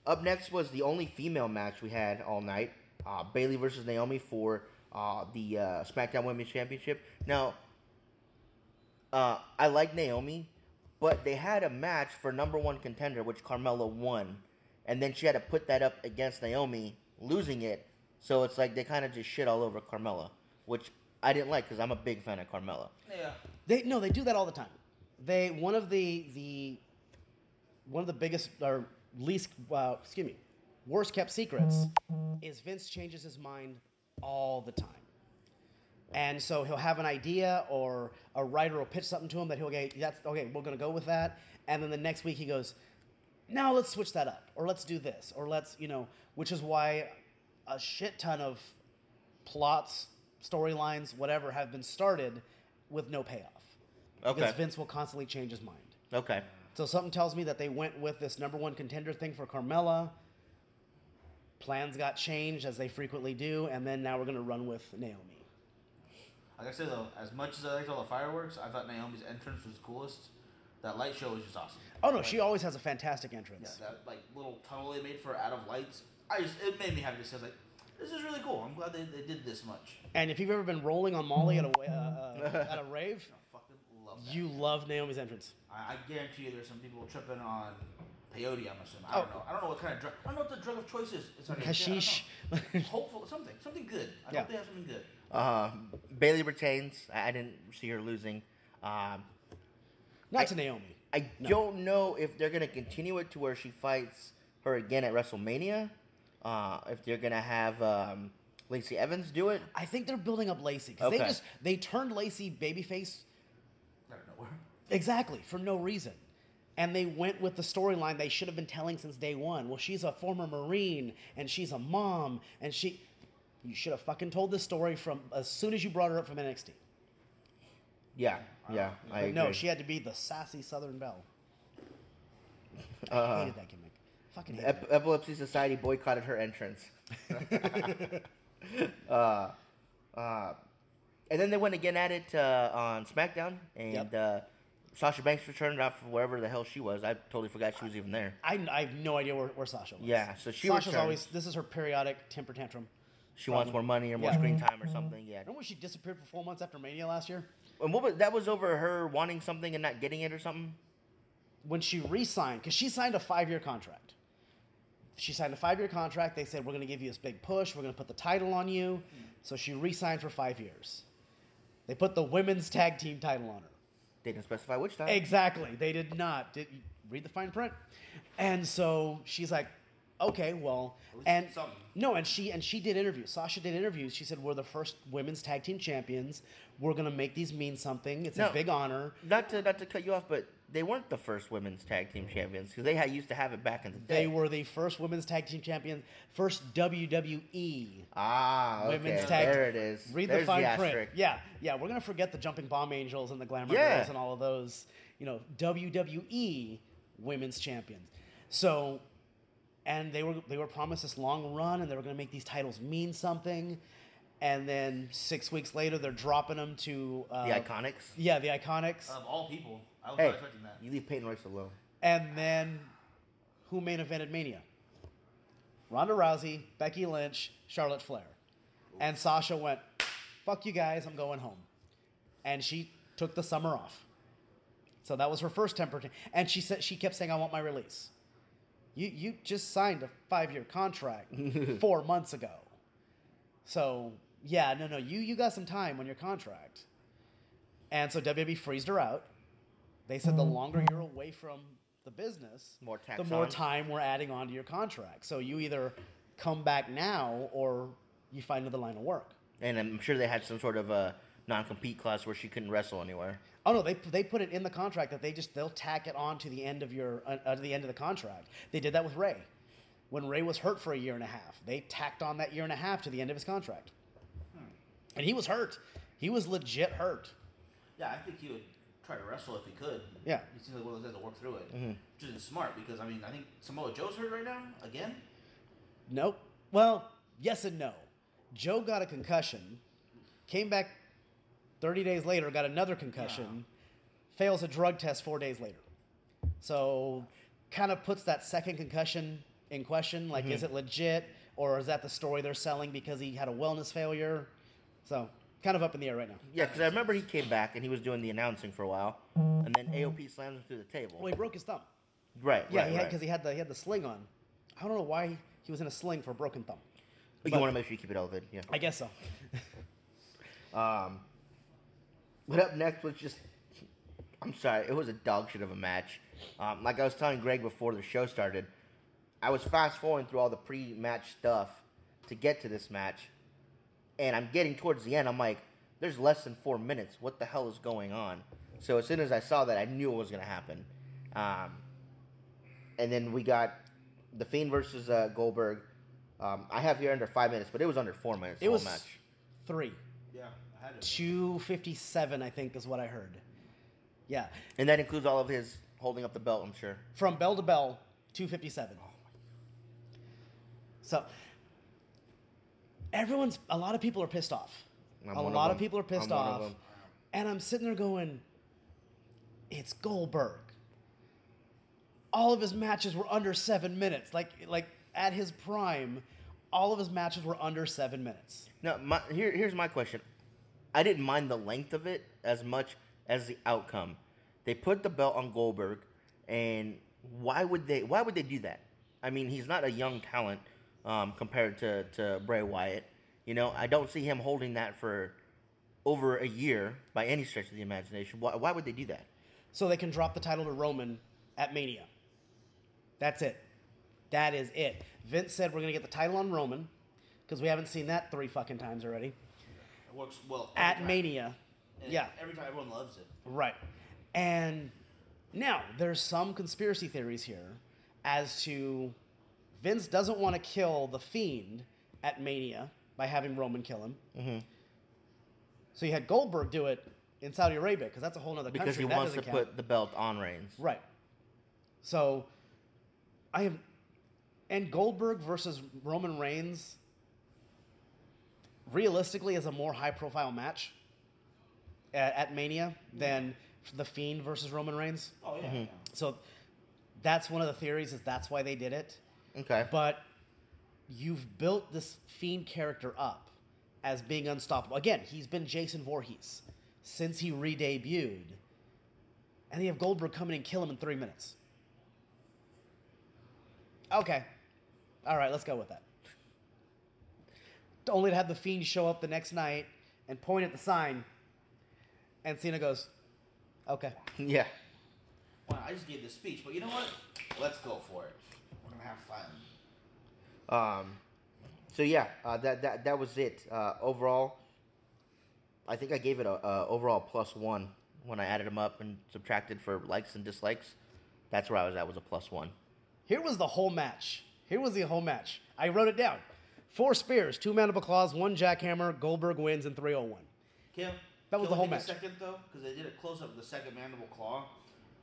up next was the only female match we had all night: uh, Bayley versus Naomi for uh, the uh, SmackDown Women's Championship. Now, uh, I like Naomi, but they had a match for number one contender, which Carmella won, and then she had to put that up against Naomi, losing it. So it's like they kind of just shit all over Carmella, which I didn't like because I'm a big fan of Carmella. Yeah. They no, they do that all the time. They one of the the one of the biggest or least uh, excuse me worst kept secrets is Vince changes his mind all the time. And so he'll have an idea, or a writer will pitch something to him that he'll get. "That's okay. We're gonna go with that." And then the next week he goes, "Now let's switch that up, or let's do this, or let's you know." Which is why a shit ton of plots, storylines, whatever, have been started with no payoff. Okay. Because Vince will constantly change his mind. Okay. So something tells me that they went with this number one contender thing for Carmella. Plans got changed as they frequently do, and then now we're gonna run with Naomi. Like I said though, as much as I liked all the fireworks, I thought Naomi's entrance was the coolest. That light show was just awesome. Oh no, Like, she always has a fantastic entrance. Yeah, that like little tunnel they made for her out of lights. I just it made me happy to see. I was like, this is really cool. I'm glad they, they did this much. And if you've ever been rolling on Molly at a uh, uh, at a rave, I that. you love Naomi's entrance. I, I guarantee you, there's some people tripping on peyote. I'm assuming. I don't Oh. know. I don't know what kind of drug. I don't know what the drug of choice is. It's not Hashish. I. Hopeful something, something good. I Yeah. hope they have something good. Uh, Bayley retains. I, I didn't see her losing. Um, Not I- to Naomi. I No. don't know if they're gonna continue it to where she fights her again at WrestleMania. Uh, if they're gonna have um, Lacey Evans do it. I think they're building up Lacey because they just they turned Lacey babyface I don't know where. Exactly, for no reason. And they went with the storyline they should have been telling since day one. Well, she's a former Marine and she's a mom and she. You should have fucking told this story from as soon as you brought her up from NXT. Yeah, yeah. I But no, she had to be the sassy Southern Belle. I Uh, hated that gimmick. Fucking hated Ep- Epilepsy Society boycotted her entrance. uh, uh, and then they went again at it uh, on SmackDown, and Yep. Sasha Banks returned after wherever the hell she was. I totally forgot she was even there. I, I have no idea where, where Sasha was. Yeah, so she Sasha's returned. always this is her periodic temper tantrum. She wants more money or more Yeah. screen time or mm-hmm. something. Yeah. Remember when she disappeared for four months after Mania last year? And what was that? Was over her wanting something and not getting it or something? when she re-signed because she signed a five-year contract she signed a five-year contract they said we're going to give you this big push we're going to put the title on you hmm. so she re-signed for five years they put the women's tag team title on her They didn't specify which time. exactly they did not did, read the fine print. And so she's like, okay, well, and something. no, and she and she did interviews. Sasha did interviews. She said, we're the first women's tag team champions. We're gonna make these mean something. It's a big honor. Not to not to cut you off, but they weren't the first women's tag team champions because they had, used to have it back in the day. They were the first women's tag team champions, first WWE ah okay. women's tag. There it is. Read There's the fine print. Yeah, yeah. We're gonna forget the jumping bomb angels and the glamour Yeah. girls and all of those. You know, WWE women's champions. So, and they were they were promised this long run, and they were gonna make these titles mean something. And then six weeks later, they're dropping them to uh, The Iconics. Yeah, the Iconics. Of all people, I was Hey, not expecting that. you leave Peyton Royce alone. And then who main evented Mania? Ronda Rousey, Becky Lynch, Charlotte Flair. And Sasha went, fuck you guys, I'm going home. And she took the summer off. So that was her first temper. ta- And she said she kept saying, I want my release. You you just signed a five year contract four months ago. So yeah, no, no, you you got some time on your contract. And so WWE freezed her out. They said the longer you're away from the business, More tax the more on. time we're adding on to your contract. So you either come back now or you find another line of work. And I'm sure they had some sort of a non-compete clause where she couldn't wrestle anywhere. Oh no, they they put it in the contract that they just they'll tack it on to the end of your uh, uh, to the end of the contract. They did that with Rey. When Rey was hurt for a year and a half, they tacked on that year and a half to the end of his contract. And he was hurt. He was legit hurt. Yeah, I think he would try to wrestle if he could. Yeah. He seems like one of those guys to work through it, Mm-hmm. which isn't smart because I mean I think Samoa Joe's hurt right now again. Nope. Well, yes and no. Joe got a concussion, came back 30 days later, got another concussion, fails a drug test four days later. So, kind of puts that second concussion in question. Like, is it legit or is that the story they're selling because he had a wellness failure? So, kind of up in the air right now. Yeah, because I remember he came back and he was doing the announcing for a while, and then AOP slams him through the table. Well, he broke his thumb. right, Yeah, right, he right. because he had the he had the sling on. I don't know why he was in a sling for a broken thumb. But you want to make sure you keep it elevated. Yeah. I guess so. Um, but up next was just, I'm sorry, it was a dog shit of a match. Um, like I was telling Greg before the show started, I was fast forwarding through all the pre-match stuff to get to this match, and I'm getting towards the end. I'm like, there's less than four minutes. What the hell is going on? So as soon as I saw that, I knew it was gonna happen. Um, and then we got the Fiend versus uh, Goldberg. Um, I have here under five minutes, but it was under four minutes. It whole was match. three. Yeah, I had to. 257 i think is what i heard yeah And that includes all of his holding up the belt, I'm sure. from bell to bell 257 so everyone's a lot of people are pissed off I'm a of lot of them. people are pissed I'm of off them. and i'm sitting there going it's goldberg all of his matches were under seven minutes like like at his prime all of his matches were under seven minutes Now, my, here, here's my question. I didn't mind the length of it as much as the outcome. They put the belt on Goldberg, and why would they? Why would they do that? I mean, he's not a young talent um, compared to to Bray Wyatt. You know, I don't see him holding that for over a year by any stretch of the imagination. Why, why would they do that? so they can drop the title to Roman at Mania. That's it. That is it. Vince said we're going to get the title on Roman because we haven't seen that three fucking times already It works well at time. Mania. And Yeah, Every time everyone loves it. right. And now there's some conspiracy theories here as to Vince doesn't want to kill the Fiend at Mania by having Roman kill him. Mm-hmm. So you had Goldberg do it in Saudi Arabia because that's a whole other country. Because he That wants to count. put the belt on Reigns. Right. So, I am, and Goldberg versus Roman Reigns, realistically, is a more high-profile match at, at Mania than the Fiend versus Roman Reigns. Oh yeah. yeah. So, that's one of the theories. Is that's why they did it. Okay. But you've built this Fiend character up as being unstoppable. Again, he's been Jason Voorhees since he re-debuted, and you have Goldberg come in and kill him in three minutes. Okay, all right, let's go with that. Only to have the Fiend show up the next night and point at the sign, and Cena goes, "Okay." yeah. Well, I, just gave the speech, but you know what? Let's go for it. We're gonna have fun. Um, so yeah, uh, that that that was it. Uh, overall, I think I gave it a, a overall plus one when I added them up and subtracted for likes and dislikes. That's where I was at was a plus one. Here was the whole match. Here was the whole match. I wrote it down. Four spears, two mandible claws, one jackhammer. Goldberg wins in 301. Kim, That was can the whole match. A second though, because they did a close up of the second mandible claw,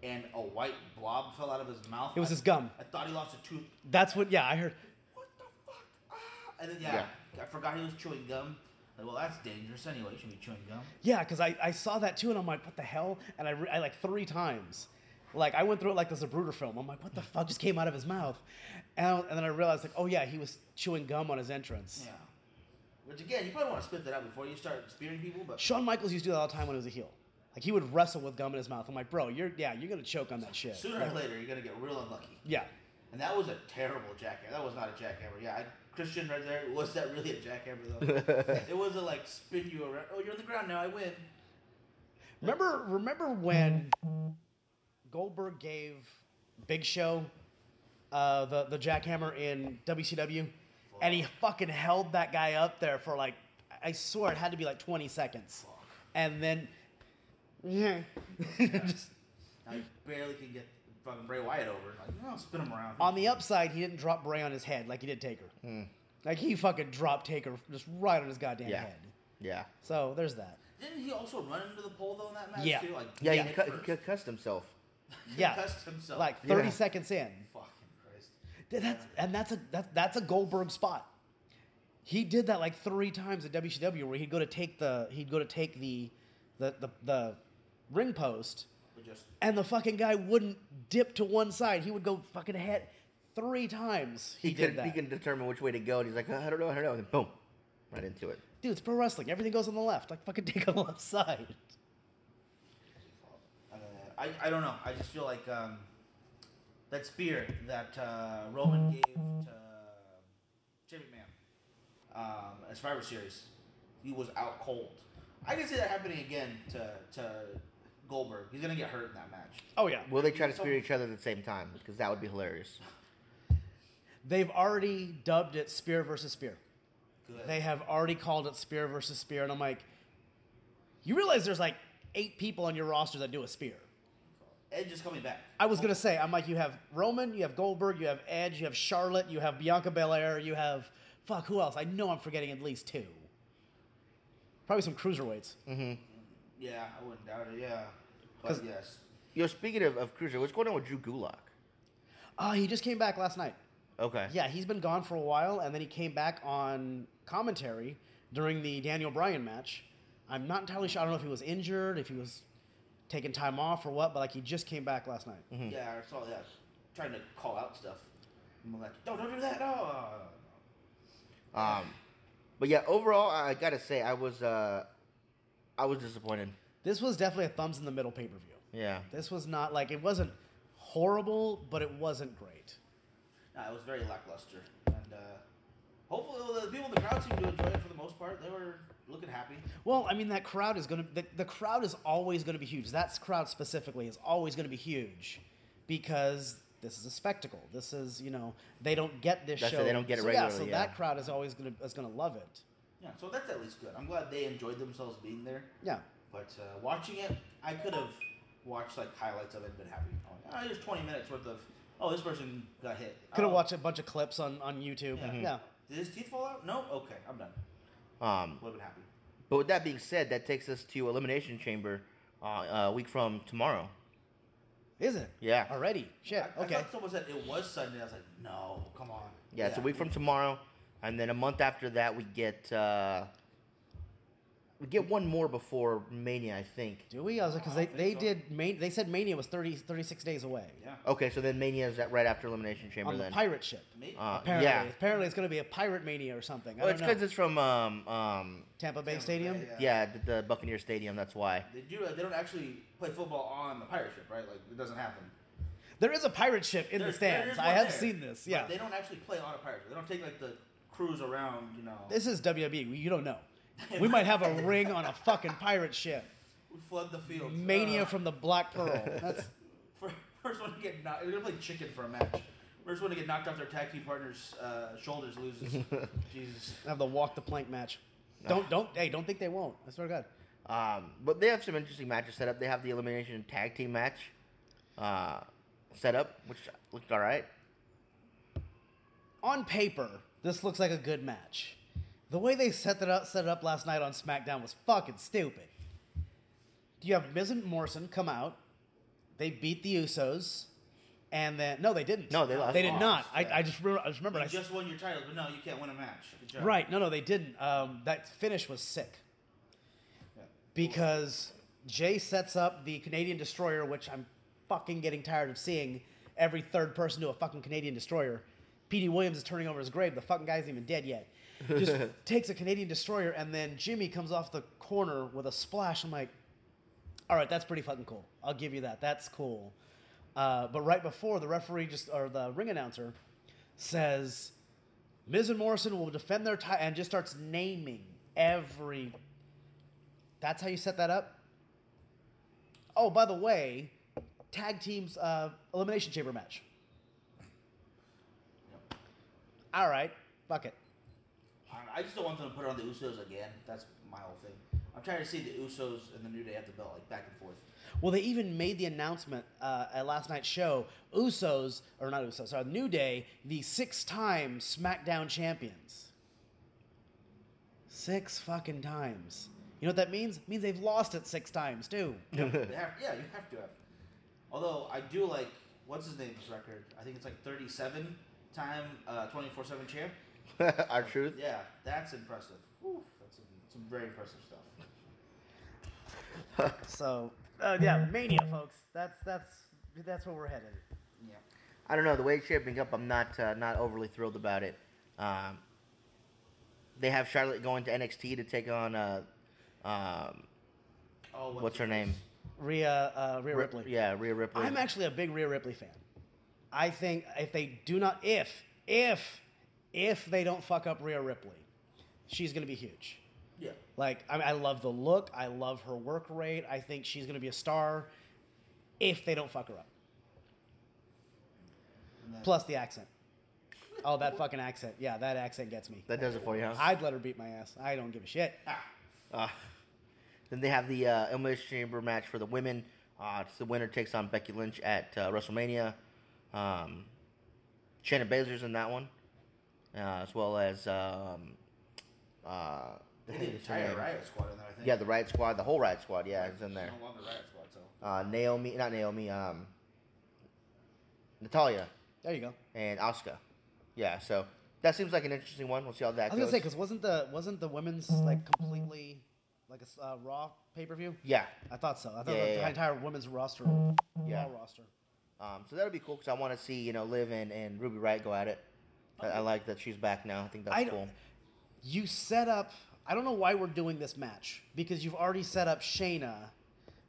and a white blob fell out of his mouth. It was I- his gum. I thought he lost a tooth. That's what. Yeah, I heard. What the fuck? Ah! And then yeah, I forgot he was chewing gum. Like, well, that's dangerous anyway. You shouldn't be chewing gum. Yeah, because I, I saw that too, and I'm like, what the hell? And I, re- I like three times. Like I went through it like this a Bruder film. I'm like, what the fuck just came out of his mouth? And, I- and then I realized like, oh yeah, he was chewing gum on his entrance. Yeah. Which again, you probably want to spit that out before you start spearing people, but Shawn Michaels used to do that all the time when he was a heel. Like he would wrestle with gum in his mouth. I'm like, bro, you're yeah, you're gonna choke on that shit. sooner Like, or later you're gonna get real unlucky. Yeah. And that was a terrible jackhammer. That was not a jackhammer. Yeah, I, Christian right there. Was that really a jackhammer though? it was a like spin you around. Oh, you're on the ground now. I win. Remember remember when Goldberg gave Big Show uh, the the jackhammer in WCW, and he fucking held that guy up there for like I swear it had to be like 20 seconds, and then yeah, just I barely can get fucking Bray Wyatt over. Like, no, spin him around. on the upside he didn't drop Bray on his head like he did Taker, hmm. like he fucking dropped Taker just right on his goddamn Yeah. head. Yeah. So there's that. Didn't he also run into the pole though in that match Yeah. too? Like Yeah, head he, cut, he first. cut- cussed himself. Yeah, Cussed himself. like 30 Yeah. seconds in. fucking Christ. Th- That's and that's a that, that's a Goldberg spot. He did that like three times at WCW where he'd go to take the he'd go to take the the the, the ring post just and the fucking guy wouldn't dip to one side. He would go fucking head three times. He, He, did could that. he can determine which way to go, and he's like, "Oh, I don't know, I don't know, and then boom, right into it. Dude, it's pro wrestling. Everything goes on the left. Like fucking take on the left side. uh, I I don't know. I just feel like um, that spear that uh, Roman gave to Jimmy Man um, at Survivor Series, he was out cold. I can see that happening again to to Goldberg. He's gonna get hurt in that match. Oh yeah. Will they try to spear each other at the same time? Because that would be hilarious. They've already dubbed it spear versus spear. Good. They have already called it spear versus spear, and I'm like, you realize there's like eight people on your roster that do a spear. Edge is coming back. I was gonna say, I'm like, you have Roman, you have Goldberg, you have Edge, you have Charlotte, you have Bianca Belair, you have fuck, who else? I know I'm forgetting at least two. Probably some cruiserweights. Mm-hmm. Yeah, I wouldn't doubt it. Yeah, 'Cause- but yes. Yo, speaking of, of Cruiser, what's going on with Drew Gulak? Ah, he just came back last night. Okay. Yeah, he's been gone for a while, and then he came back on commentary during the Daniel Bryan match. I'm not entirely sure. I don't know if he was injured, if he was taking time off or what, but like he just came back last night. Yeah, I saw that. Trying to call out stuff. I'm like, no, don't do that. No. Um, but yeah, overall, I gotta say, I was uh, I was disappointed. This was definitely a thumbs in the middle pay per view. Yeah. This was not like it wasn't horrible, but it wasn't great. Nah, it was very lackluster, and uh, hopefully well, the people in the crowd seemed to enjoy it for the most part. They were looking happy. Well, I mean that crowd is gonna the, the crowd is always gonna be huge. That crowd specifically is always gonna be huge because this is a spectacle. This is you know they don't get this That's it, show. they don't get it so, Yeah, so yeah. that crowd is always gonna is gonna love it. Yeah, so that's at least good. I'm glad they enjoyed themselves being there. Yeah. But uh, watching it, I could have watched like highlights of it and been happy. I'm oh, there's 20 minutes worth of. Oh, this person got hit. Could have oh, watched a bunch of clips on on YouTube. Yeah. Yeah. Did his teeth fall out? No. Okay, I'm done. Um, Would have been happy. but with that being said, that takes us to Elimination Chamber, uh, a week from tomorrow. Is it? Yeah. Already? Shit. I, I okay. thought someone said it was Sunday. I was like, no, come on. Yeah, it's a week from tomorrow, and then a month after that, we get uh, we get one more before Mania, I think. Do we? I was like, because they, they so. did. Man, they said Mania was 30, 36 days away Yeah. Okay, so then Mania is at right after Elimination Chamber. on the then pirate ship. Uh, Apparently, yeah. apparently it's going to be a pirate mania or something. I Well, don't it's because it's from um um Tampa Bay Tampa Stadium. Bay, yeah the, the Buccaneer Stadium. That's why. They do. They don't actually play football on the pirate ship, right? Like it doesn't happen. There is a pirate ship in There- the stands. I have there, seen this. but Yeah. They don't actually play on a pirate ship. They don't take like the cruise around. You know. This is WWE. You don't know. We might have a ring on a fucking pirate ship. we flood the field. Mania Uh, from the Black Pearl. That's for, for First one to get knocked. They're gonna play chicken for a match. First one to get knocked off their tag team partner's uh, shoulders loses. Jesus. Have the walk the plank match. Don't don't hey don't think they won't. I swear to God. Um, but they have some interesting matches set up. They have the elimination tag team match uh, set up, which looked all right. On paper, this looks like a good match. The way they set it up set it up last night on SmackDown was fucking stupid. Do you have Miz and Morrison come out. They beat the Usos, and then no, they didn't. No, they lost. They did Lost, not. I, yeah. I just remember. I just remember. You I, just won your title, but no, you can't win a match. Good job. Right. No, no, they didn't. Um, that finish was sick Yeah. because Jey sets up the Canadian Destroyer, which I'm fucking getting tired of seeing every third person do a fucking Canadian Destroyer. Petey Williams is turning over his grave. The fucking guy's even dead yet. Just takes a Canadian Destroyer, and then Jimmy comes off the corner with a splash. I'm like, all right, that's pretty fucking cool. I'll give you that. That's cool. Uh, but right before the referee just or the ring announcer says, Miz and Morrison will defend their title, and just starts naming every. That's how you set that up. Oh, by the way, tag teams uh, elimination chamber match. All right, fuck it. I I just don't want them to put it on the Usos again. That's my whole thing. I'm trying to see the Usos and the New Day have the belt like back and forth. Well, they even made the announcement uh, at last night's show. Usos, or not Usos, sorry, New Day, the six-time SmackDown champions. Six fucking times. You know what that means? It means they've lost it six times too. They have, yeah, you have to have. Although I do like what's his name's record. I think it's like 37 time uh, 24 seven champ. R-Truth. Yeah, that's impressive. Whew, that's some, some very impressive stuff. So, uh, yeah, Mania, folks. That's that's that's where we're headed. Yeah. I don't know the way it's shaping up. I'm not uh, not overly thrilled about it. Um, they have Charlotte going to NXT to take on uh, um, Oh, what's her name? Rhea, uh, Rhea Rip- Ripley. yeah, Rhea Ripley. I'm actually a big Rhea Ripley fan. I think if they do not, if if if they don't fuck up Rhea Ripley, she's gonna be huge. Yeah. Like I, I love the look. I love her work rate. I think she's going to be a star if they don't fuck her up. Plus the accent. Oh, that fucking accent. Yeah, that accent gets me. that does it for you, huh? I'd let her beat my ass. I don't give a shit. Ah, Uh, then they have the uh, Elimination Chamber match for the women. Uh, it's the winner takes on Becky Lynch at uh, WrestleMania. Um, Shayna Baszler's in that one, as well as um, uh, they the did heck is her entire? Riott Squad in there. I think. Yeah, the Riott Squad, the whole Riott Squad. Yeah, is in there. No longer Riott Squad, so. Uh, Naomi, not Naomi, um, Natalya There you go. and Asuka. Yeah, so that seems like an interesting one. We'll see how that I was goes. gonna say because wasn't the wasn't the women's like completely like a uh, Raw pay per view? yeah, I thought so. I thought Yeah, the, yeah, the yeah. entire women's roster, Yeah. Raw roster. Um, so that'll be cool because I want to see you know Liv and, and Ruby Riott go at it. I, I like that she's back now. I think that's I cool. You set up. I don't know why we're doing this match because you've already set up Shayna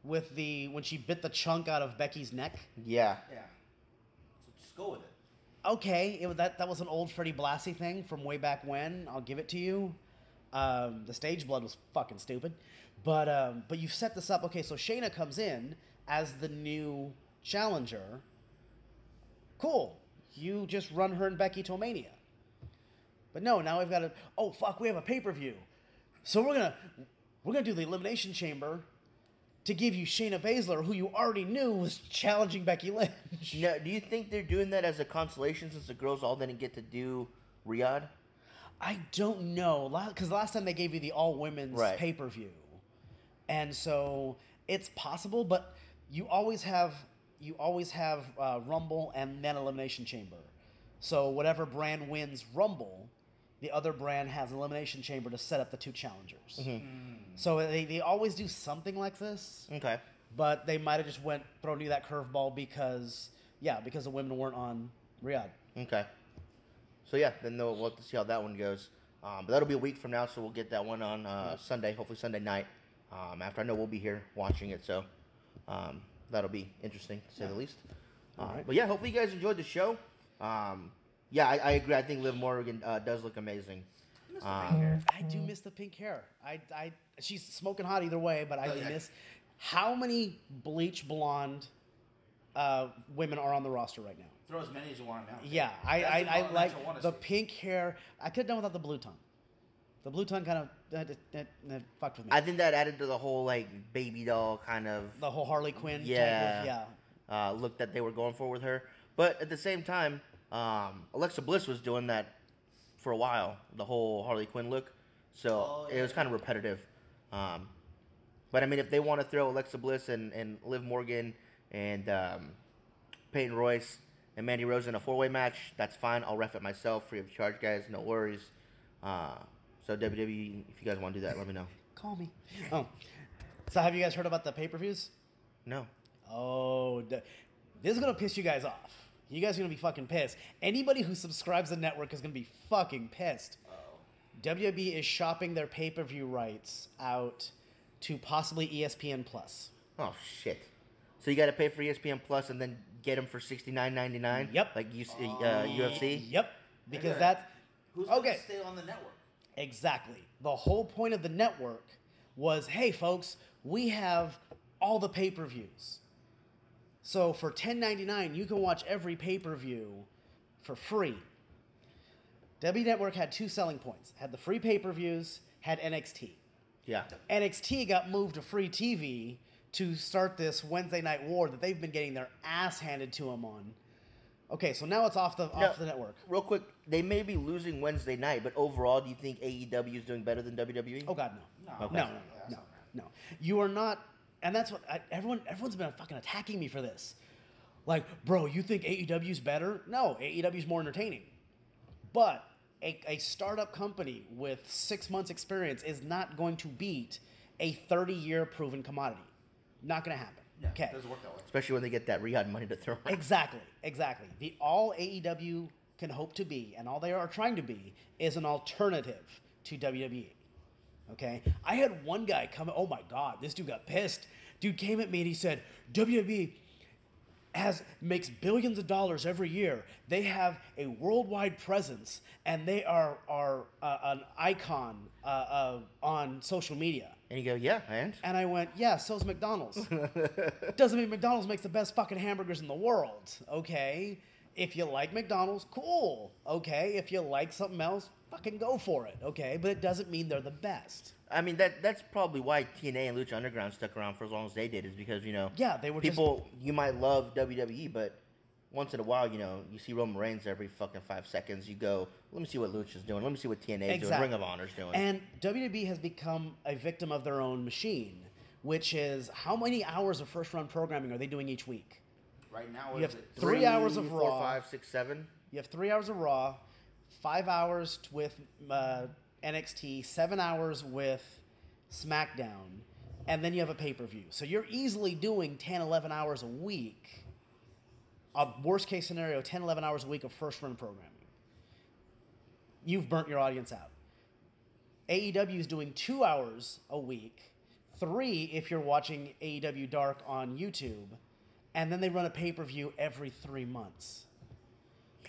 with the when she bit the chunk out of Becky's neck. Yeah, Yeah. So just go with it. Okay, it, that that was an old Freddie Blassie thing from way back when. I'll give it to you. Um, the stage blood was fucking stupid, but um, but you've set this up. Okay, so Shayna comes in as the new challenger. Cool. You just run her and Becky to Mania. But no, now we've got to. Oh fuck, we have a pay per view. So we're gonna we're gonna do the elimination chamber to give you Shayna Baszler, who you already knew was challenging Becky Lynch. Now, do you think they're doing that as a consolation since the girls all didn't get to do Riyadh? I don't know, because last time they gave you the all women's Right. pay per view, and so it's possible, but you always have you always have uh, Rumble and then Elimination Chamber. So whatever brand wins Rumble, the other brand has Elimination Chamber to set up the two challengers. So they, they always do something like this, Okay. but they might have just went thrown you that curveball because yeah, because the women weren't on Riyadh. Okay. So yeah, then we'll have to see how that one goes. Um, but that'll be a week from now, so we'll get that one on uh, Sunday, hopefully Sunday night. Um, after I know we'll be here watching it, so um, that'll be interesting to say the least. Uh, Alright. But yeah, hopefully you guys enjoyed the show. Um, yeah, I, I agree. I think Liv Morgan uh, does look amazing. Mr. Um, Pink Hair. I do miss the pink hair. I, I, she's smoking hot either way, but I Oh, yeah. miss how many bleach blonde uh, women are on the roster right now. Throw as many as you want now. Yeah, I, That's I, I like the see. pink hair. I could have done without the blue tongue. The blue tongue kind of that, that, that fucked with me. I think that added to the whole like baby doll kind of the whole Harley Quinn. type yeah of, yeah. uh, look that they were going for with her. But at the same time, um, Alexa Bliss was doing that for a while, the whole Harley Quinn look. So Oh, it was kind of repetitive. Um, but I mean, if they want to throw Alexa Bliss and, and Liv Morgan and um, Peyton Royce and Mandy Rose in a four way match, that's fine. I'll ref it myself, free of charge, guys. No worries. Uh, so WWE, if you guys want to do that, let me know. Call me. Oh, so have you guys heard about the pay per views? No. Oh, d- this is gonna piss you guys off. You guys are gonna be fucking pissed. Anybody who subscribes to the network is gonna be fucking pissed. Oh. WWE is shopping their pay per view rights out to possibly ESPN Plus. Oh shit! So you got to pay for ESPN Plus and then get them for sixty nine ninety nine. Yep. Like you, uh, UFC. Yep, because Okay. that Who's gonna okay. stay on the network? Exactly. The whole point of the network was hey, folks, we have all the pay per views. So for ten ninety nine, you can watch every pay per view for free. W Network had two selling points had the free pay per views, had NXT. Yeah. NXT got moved to free TV to start this Wednesday night war that they've been getting their ass handed to them on. Okay, so now it's off the Now, off the network. Real quick, they may be losing Wednesday night, but overall, do you think AEW is doing better than WWE? Oh God, no, No. Okay. no, no, no, no, no. You are not, and that's what I, everyone. Everyone's been fucking attacking me for this. Like, bro, you think AEW is better? No, AEW is more entertaining. But a, a startup company with six months experience is not going to beat a 30 year proven commodity. Not going to happen. Yeah, okay. Doesn't work that way. Especially when they get that Riyadh money to throw. around. Exactly, exactly. The all AEW can hope to be, and all they are trying to be, is an alternative to WWE. Okay? I had one guy come, oh my God, this dude got pissed. Dude came at me and he said, WWE has makes billions of dollars every year. They have a worldwide presence, and they are are uh, an icon uh, uh, on social media. And you go, yeah, and And I went, yeah, so's McDonald's. Doesn't mean McDonald's makes the best fucking hamburgers in the world, okay? If you like McDonald's, cool, okay? If you like something else, fucking go for it, okay? But it doesn't mean they're the best. I mean that that's probably why TNA and Lucha Underground stuck around for as long as they did, is because you know, Yeah, they were just- people. You might love WWE, but once in a while, you know, you see Roman Reigns every fucking five seconds. You go, let me see what Lucha's doing. Let me see what TNA is doing. Ring of Honor's doing. And WWE has become a victim of their own machine, which is how many hours of first run programming are they doing each week? Right now, You have is it? three hours of four, Raw. five, six, seven. You have three hours of Raw, five hours with uh, NXT, seven hours with SmackDown, and then you have a pay per view. So you're easily doing 10, 11 hours a week. A worst case scenario, 10, 11 hours a week of first run programming. You've burnt your audience out. AEW is doing two hours a week, three if you're watching AEW Dark on YouTube, and then they run a pay per view every three months.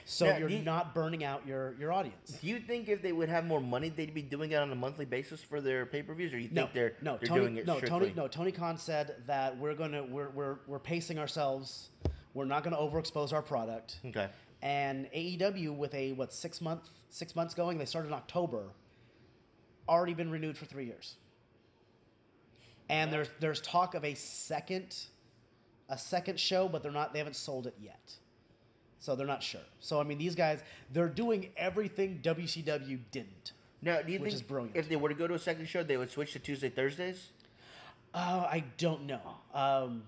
So Now, you're do you- not burning out your, your audience. Do you think if they would have more money, they'd be doing it on a monthly basis for their pay per views, or you No, think they're no, they're Tony, doing it no, strictly? Tony, no. Tony Khan said that we're gonna we're we're we're pacing ourselves. We're not gonna overexpose our product. Okay. And AEW with a what six month six months going, they started in October. Already been renewed for three years. And there's there's talk of a second a second show, but they're not they haven't sold it yet. So they're not sure. So I mean these guys they're doing everything WCW didn't. Now, do you Which think is brilliant. if they were to go to a second show, they would switch to Tuesday Thursdays? Uh, I don't know. Um,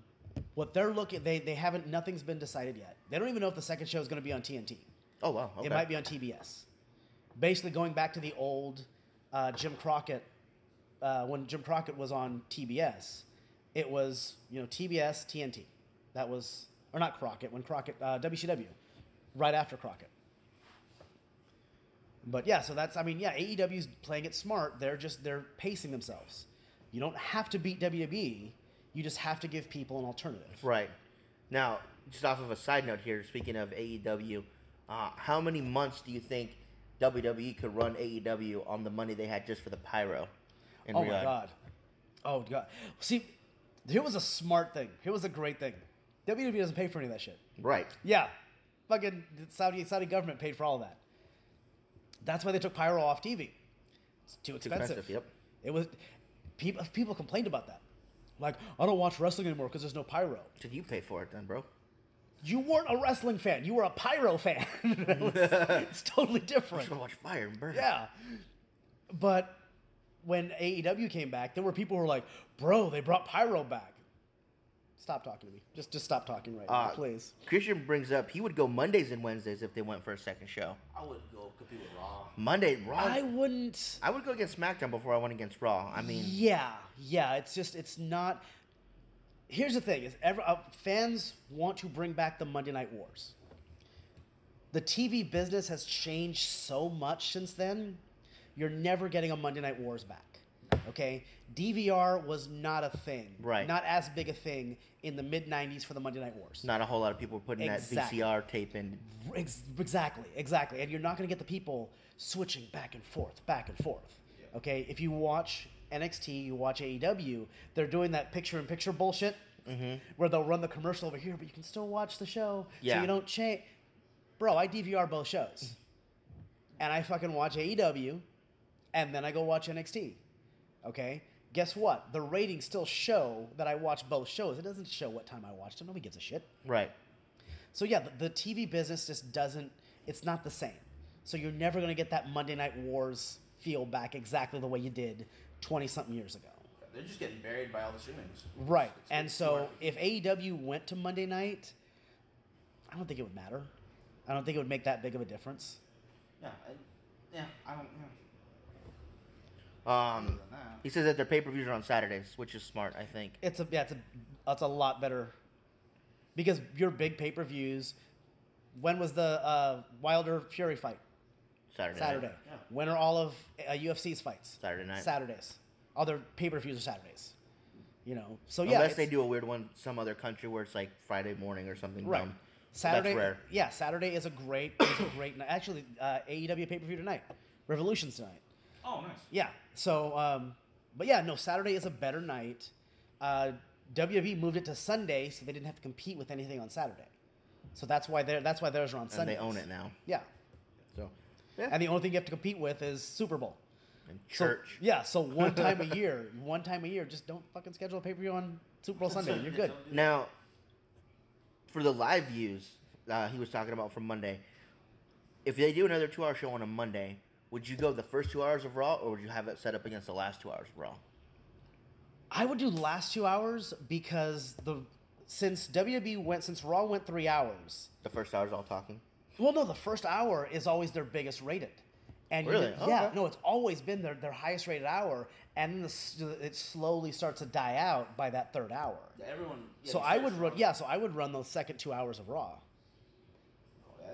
what they're looking, they they haven't. Nothing's been decided yet. They don't even know if the second show is going to be on TNT. Oh wow. Okay. It might be on TBS. Basically, going back to the old uh, Jim Crockett, uh, when Jim Crockett was on TBS, it was you know TBS TNT. That was or not Crockett when Crockett uh, WCW, right after Crockett. But yeah, so that's I mean yeah, AEW's playing it smart. They're just they're pacing themselves. You don't have to beat WWE. You just have to give people an alternative. Right. Now, just off of a side note here, speaking of AEW, uh, how many months do you think WWE could run AEW on the money they had just for the pyro? in Oh my god. Oh god. See, here was a smart thing. Here was a great thing. WWE doesn't pay for any of that shit. Right. Yeah, fucking the Saudi Saudi government paid for all that. That's why they took pyro off TV. It's too Too expensive. expensive. Yep. It was people people complained about that. Like, I don't watch wrestling anymore because there's no pyro. Did you pay for it then, bro? You weren't a wrestling fan. You were a pyro fan. it's totally different. watch Fire and Burn. Yeah. But when AEW came back, there were people who were like, "Bro, they brought pyro back." Stop talking to me. Just just stop talking right now, Uh, please. Christian brings up he would go Mondays and Wednesdays if they went for a second show. I would go compete with Raw. Monday, Raw. I wouldn't. I would go against SmackDown before I went against Raw. I mean, yeah, yeah. It's just it's not. Here's the thing: is ever uh, fans want to bring back the Monday Night Wars. The TV business has changed so much since then. You're never getting a Monday Night Wars back. Okay, DVR was not a thing. Right. Not as big a thing in the mid '90s for the Monday Night Wars. not a whole lot of people were putting Exactly. that VCR tape in. Ex- exactly, exactly. And you're not going to get the people switching back and forth, back and forth. Okay, if you watch NXT, you watch AEW, they're doing that picture-in-picture bullshit mm-hmm. where they'll run the commercial over here, but you can still watch the show, so you don't change. Bro, I DVR both shows, and I fucking watch AEW, and then I go watch NXT. Okay, guess what? The ratings still show that I watched both shows. It doesn't show what time I watched them. Nobody gives a shit. Right. So yeah, the, the TV business just doesn't. It's not the same. So you're never going to get that Monday Night Wars feel back exactly the way you did twenty something years ago. They're just getting buried by all the streamings. Right. It's- And so smart. if AEW went to Monday night, I don't think it would matter. I don't think it would make that big of a difference. yeah, I, yeah, I don't. Yeah. Um, Other than that. he says that their pay per views are on Saturdays, which is smart, I think. It's a yeah, it's a it's a lot better because your big pay per views. When was the uh, Wilder Fury fight? Saturday. Saturday. Night. Yeah. When are all of uh, UFC's fights? Saturday night. Saturdays. All their pay per views are Saturdays. You know, so yeah. Unless they do a weird one, some other country where it's like Friday morning or something. right. dumb. Saturday. That's rare. Yeah, Saturday is a great, is a great night. Actually, uh, AEW pay per view tonight. Revolution's tonight. Oh, nice. Yeah. So, um, but yeah, no, Saturday is a better night. Uh, WWE moved it to Sunday, so they didn't have to compete with anything on Saturday. So that's why they're that's why theirs are on And Sunday. they own it now. Yeah. So, yeah. And the only thing you have to compete with is Super Bowl. And So- church. yeah. So one time a year, one time a year, just don't fucking schedule a pay per view on Super Bowl Sunday. You're good. Now, for the live views, uh, he was talking about from Monday. If they do another two-hour show on a Monday, would you go the first two hours of Raw, or would you have it set up against the last two hours of Raw? I would do last two hours because the since WWE went since Raw went three hours. The first hour is all talking. Well, no, the first hour is always their biggest rated. And you Really? get- oh, yeah, Okay. no, it's always been their, their highest rated hour, and then the, it slowly starts to die out by that third hour. Yeah, everyone. Yeah, so I would run, yeah, so I would run those second two hours of Raw.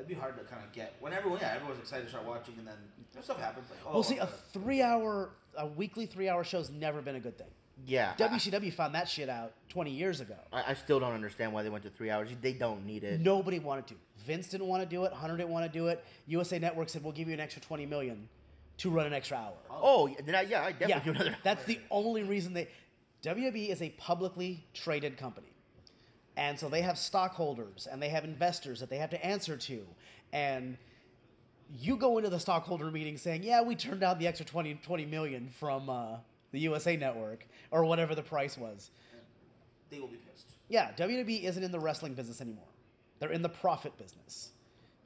It'd be hard to kind of get when everyone. Yeah, everyone's excited to start watching, and then stuff happens. Like, oh, well, see, a three hour, a weekly three hour show's never been a good thing. Yeah. WCW found that shit out 20 years ago. I, I still don't understand why they went to three hours. They don't need it. Nobody wanted to. Vince didn't want to do it. Hunter didn't want to do it. USA Network said, we'll give you an extra 20 million to run an extra hour. Oh, oh yeah, then I, yeah, I definitely yeah, do another. that's the only reason they. WB is a publicly traded company, and so they have stockholders and they have investors that they have to answer to, and you go into the stockholder meeting saying, "Yeah, we turned down the extra 20, 20 million from uh, the USA Network or whatever the price was." they will be pissed. Yeah, WWE isn't in the wrestling business anymore. They're in the profit business.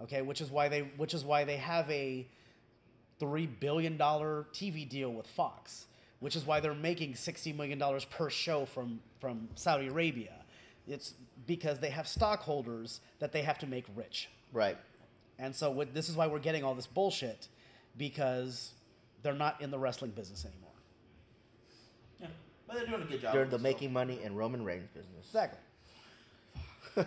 Okay, which is why they which is why they have a three billion dollar TV deal with Fox, which is why they're making sixty million dollars per show from from Saudi Arabia. It's because they have stockholders that they have to make rich, right. and so what, this is why we're getting all this bullshit because they're not in the wrestling business anymore. Yeah, but they're doing a good job. They're the so- making money in Roman Reigns business. Exactly.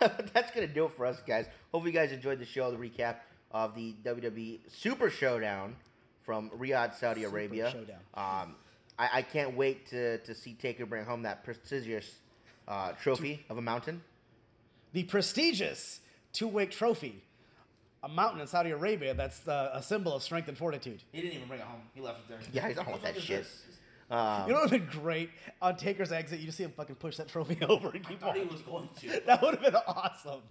That's gonna do it for us, guys. Hope you guys enjoyed the show, the recap of the WWE Super Showdown from Riyadh, Saudi Super Arabia. Showdown. Um, I, I can't wait to, to see Taker bring home that prestigious uh, trophy of a mountain. the prestigious Tuwaiq trophy, a mountain in Saudi Arabia that's uh, a symbol of strength and fortitude. He didn't even bring it home. He left it there. Yeah, he's not What with that shit. this? Um, You know what would have been great on Taker's exit? You just see him fucking push that trophy over and I keep thought he was going to. That would have been awesome.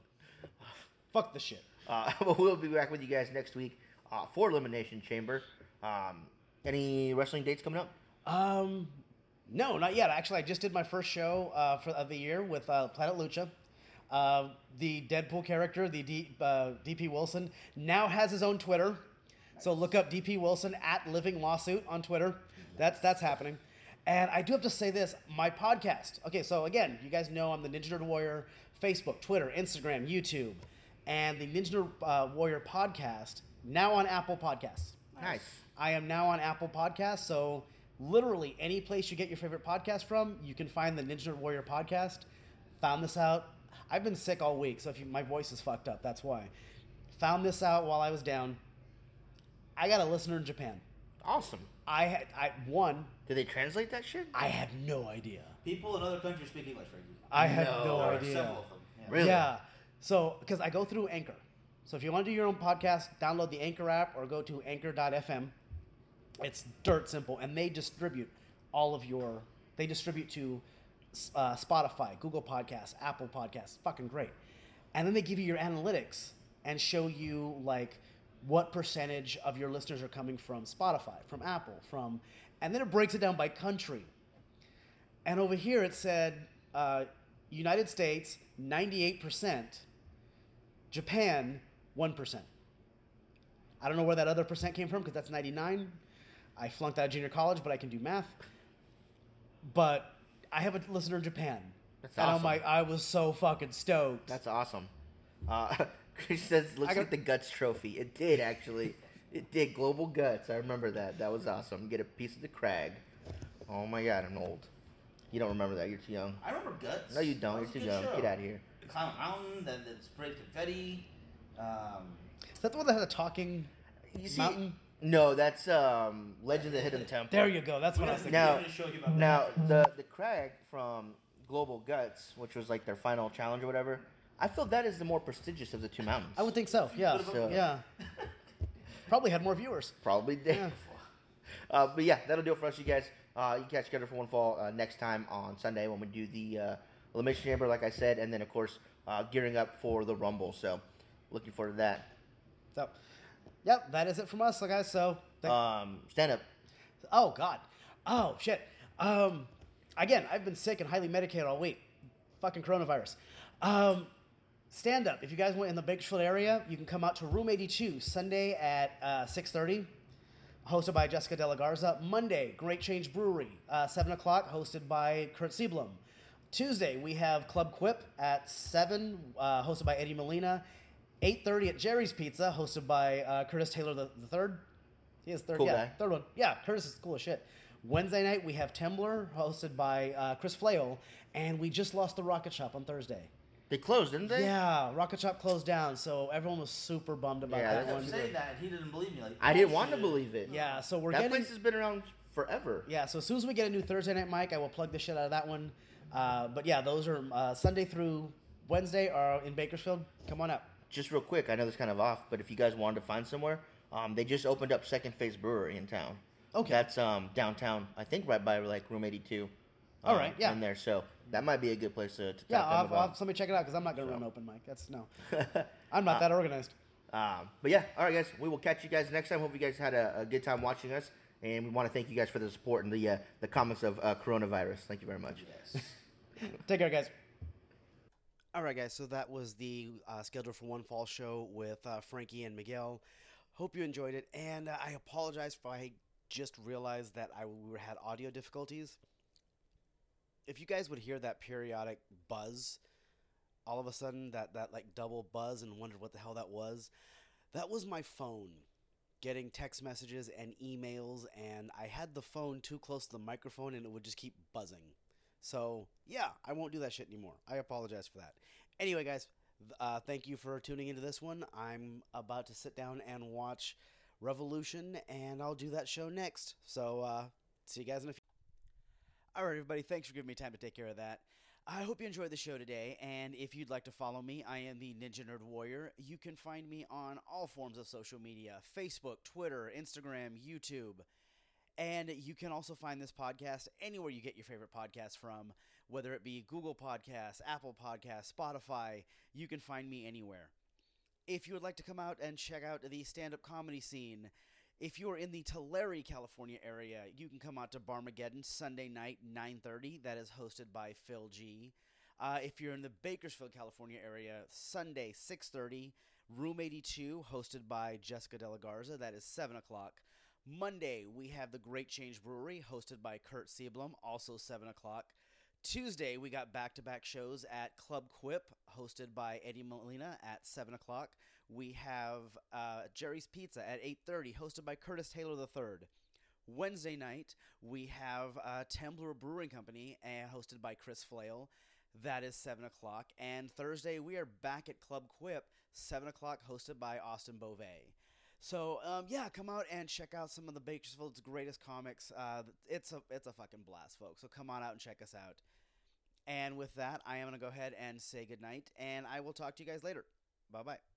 Fuck the shit. Uh, but we'll be back with you guys next week uh, for Elimination Chamber. Um, any wrestling dates coming up? Um, no, not yet. Actually, I just did my first show uh, for of the year with uh, Planet Lucha. Uh, the Deadpool character, the D, uh, DP Wilson, now has his own Twitter. So look up DP Wilson at Living Lawsuit on Twitter. That's that's happening. And I do have to say this: my podcast. Okay, so again, you guys know I'm the Ninja Nerd Warrior Facebook, Twitter, Instagram, YouTube, and the Ninja Nerd uh, Warrior podcast now on Apple Podcasts. Nice. I am now on Apple Podcasts, so literally any place you get your favorite podcast from, you can find the Ninja Nerd Warrior podcast. Found this out. I've been sick all week, so if you, my voice is fucked up, that's why. Found this out while I was down. I got a listener in Japan. Awesome. I had I one. Do they translate that shit? I have no idea. People in other countries speak English, right? I have No. no, There are idea. several of them. Yeah. Really? Yeah. So, because I go through Anchor. So, if you want to do your own podcast, download the Anchor app or go to anchor.fm. It's dirt simple. And they distribute all of your, they distribute to uh, Spotify, Google Podcasts, Apple Podcasts. Fucking great. And then they give you your analytics and show you, like, what percentage of your listeners are coming from Spotify, from Apple, from, and then it breaks it down by country. And over here it said uh, United States 98%, Japan 1%. I don't know where that other percent came from because that's 99. I flunked out of junior college, but I can do math. But I have a listener in Japan. That's and I'm like, I was so fucking stoked. That's awesome. Uh, Chris says, looks got- like the Guts trophy. It did, actually. It did. Global Guts. I remember that. That was awesome. Get a piece of the crag. Oh my god, I'm old. You don't remember that. You're too young. I remember Guts. No, you don't. You're a too good young. show. Get out of here. The Clown Mountain, then the spray confetti. Um, Is that the one that had a talking You see, mountain? No, that's um, Legend of the Hidden Temple. There you go. That's what I was thinking. Now- gonna show you about Now, that. the the crag from Global Guts, which was like their final challenge or whatever, I feel that is the more prestigious of the two mountains. I would think so. Yeah. So- Yeah. Probably had more viewers. Probably did. Yeah. Uh, but yeah, that'll do it for us, you guys. Uh, you can catch Together for One Fall uh, next time on Sunday when we do the uh, Elimination Chamber, like I said, and then, of course, uh, gearing up for the Rumble. So, looking forward to that. So, yep, that is it from us, guys. So, thank- Um, stand up. oh god, oh shit. Um, again, I've been sick and highly medicated all week. Fucking coronavirus. Um, stand up. If you guys want in the Bakersfield area, you can come out to Room 82 Sunday at uh, 6:30. Hosted by Jessica De La Garza. Monday, Great Change Brewery, uh, 7 o'clock, hosted by Kurt Sieblum. Tuesday, we have Club Quip at 7, uh, hosted by Eddie Molina. 8.30 at Jerry's Pizza, hosted by uh, Curtis Taylor the, the third. He is third, Cool yeah, guy. third one. Yeah, Curtis is cool as shit. Wednesday night, we have Temblor, hosted by uh, Chris Flail. And we just lost the Rocket Shop on Thursday. They closed, didn't they? Yeah, Rocket Shop closed down, so everyone was super bummed about Yeah, I that that's kept one. saying that, he didn't believe me. Like, I didn't want to bullshit. believe it. Yeah, so we're getting. that getting place has been around forever. Yeah, so as soon as we get a new Thursday night mic, I will plug the shit out of that one. Uh, but yeah, those are uh, Sunday through Wednesday are in Bakersfield. Come on up. Just real quick, I know this kind of off, but if you guys wanted to find somewhere, um, they just opened up Second Phase Brewery in town. Okay. That's um, downtown, I think right by like Room 82. All um, right, yeah. In there, so that might be a good place to, to Yeah, talk I'll them I'll about. have somebody check it out because I'm not going to run open mic. That's no. Uh, I'm not that organized. Um, but yeah, all right, guys. We will catch you guys next time. Hope you guys had a, a good time watching us, and we want to thank you guys for the support and the uh, the comments of uh, coronavirus. Thank you very much. Yes. Take care, guys. All right, guys. So that was the uh, schedule for one fall show with uh, Frankie and Miguel. Hope you enjoyed it, and uh, I apologize for I just realized that I we had audio difficulties. If you guys would hear that periodic buzz, all of a sudden that that like double buzz and wondered what the hell that was, that was my phone getting text messages and emails, and I had the phone too close to the microphone, and it would just keep buzzing. So yeah, I won't do that shit anymore. I apologize for that. Anyway, guys, uh, thank you for tuning into this one. I'm about to sit down and watch Revolution, and I'll do that show next. So uh, see you guys in a few. All right, everybody. Thanks for giving me time to take care of that. I hope you enjoyed the show today, and if you'd like to follow me, I am the Ninja Nerd Warrior. You can find me on all forms of social media Facebook, Twitter, Instagram, YouTube. And you can also find this podcast anywhere you get your favorite podcast from, whether it be Google Podcasts, Apple Podcasts, Spotify. You can find me anywhere. If you would like to come out and check out the stand up comedy scene, if you are in the Tulare, California area, you can come out to Barmageddon Sunday night, 9.30. That is hosted by Phil G. Uh, if you're in the Bakersfield, California area, Sunday, 6.30. Room 82, hosted by Jessica De La Garza. That is 7 o'clock. Monday, we have the Great Change Brewery, hosted by Kurt Sieblum, also 7 o'clock. Tuesday, we got back to back shows at Club Quip, hosted by Eddie Molina at 7 o'clock. We have uh, Jerry's Pizza at 8.30, hosted by Curtis Taylor III. Wednesday night, we have uh, Temblor Brewing Company, uh, hosted by Chris Flail. That is 7 o'clock. And Thursday, we are back at Club Quip, 7 o'clock, hosted by Austin Beauvais. So um, yeah, come out and check out some of the Bakersfield's greatest comics. Uh, it's a it's a fucking blast, folks. So come on out and check us out. And with that, I am gonna go ahead and say goodnight, and I will talk to you guys later. Bye bye.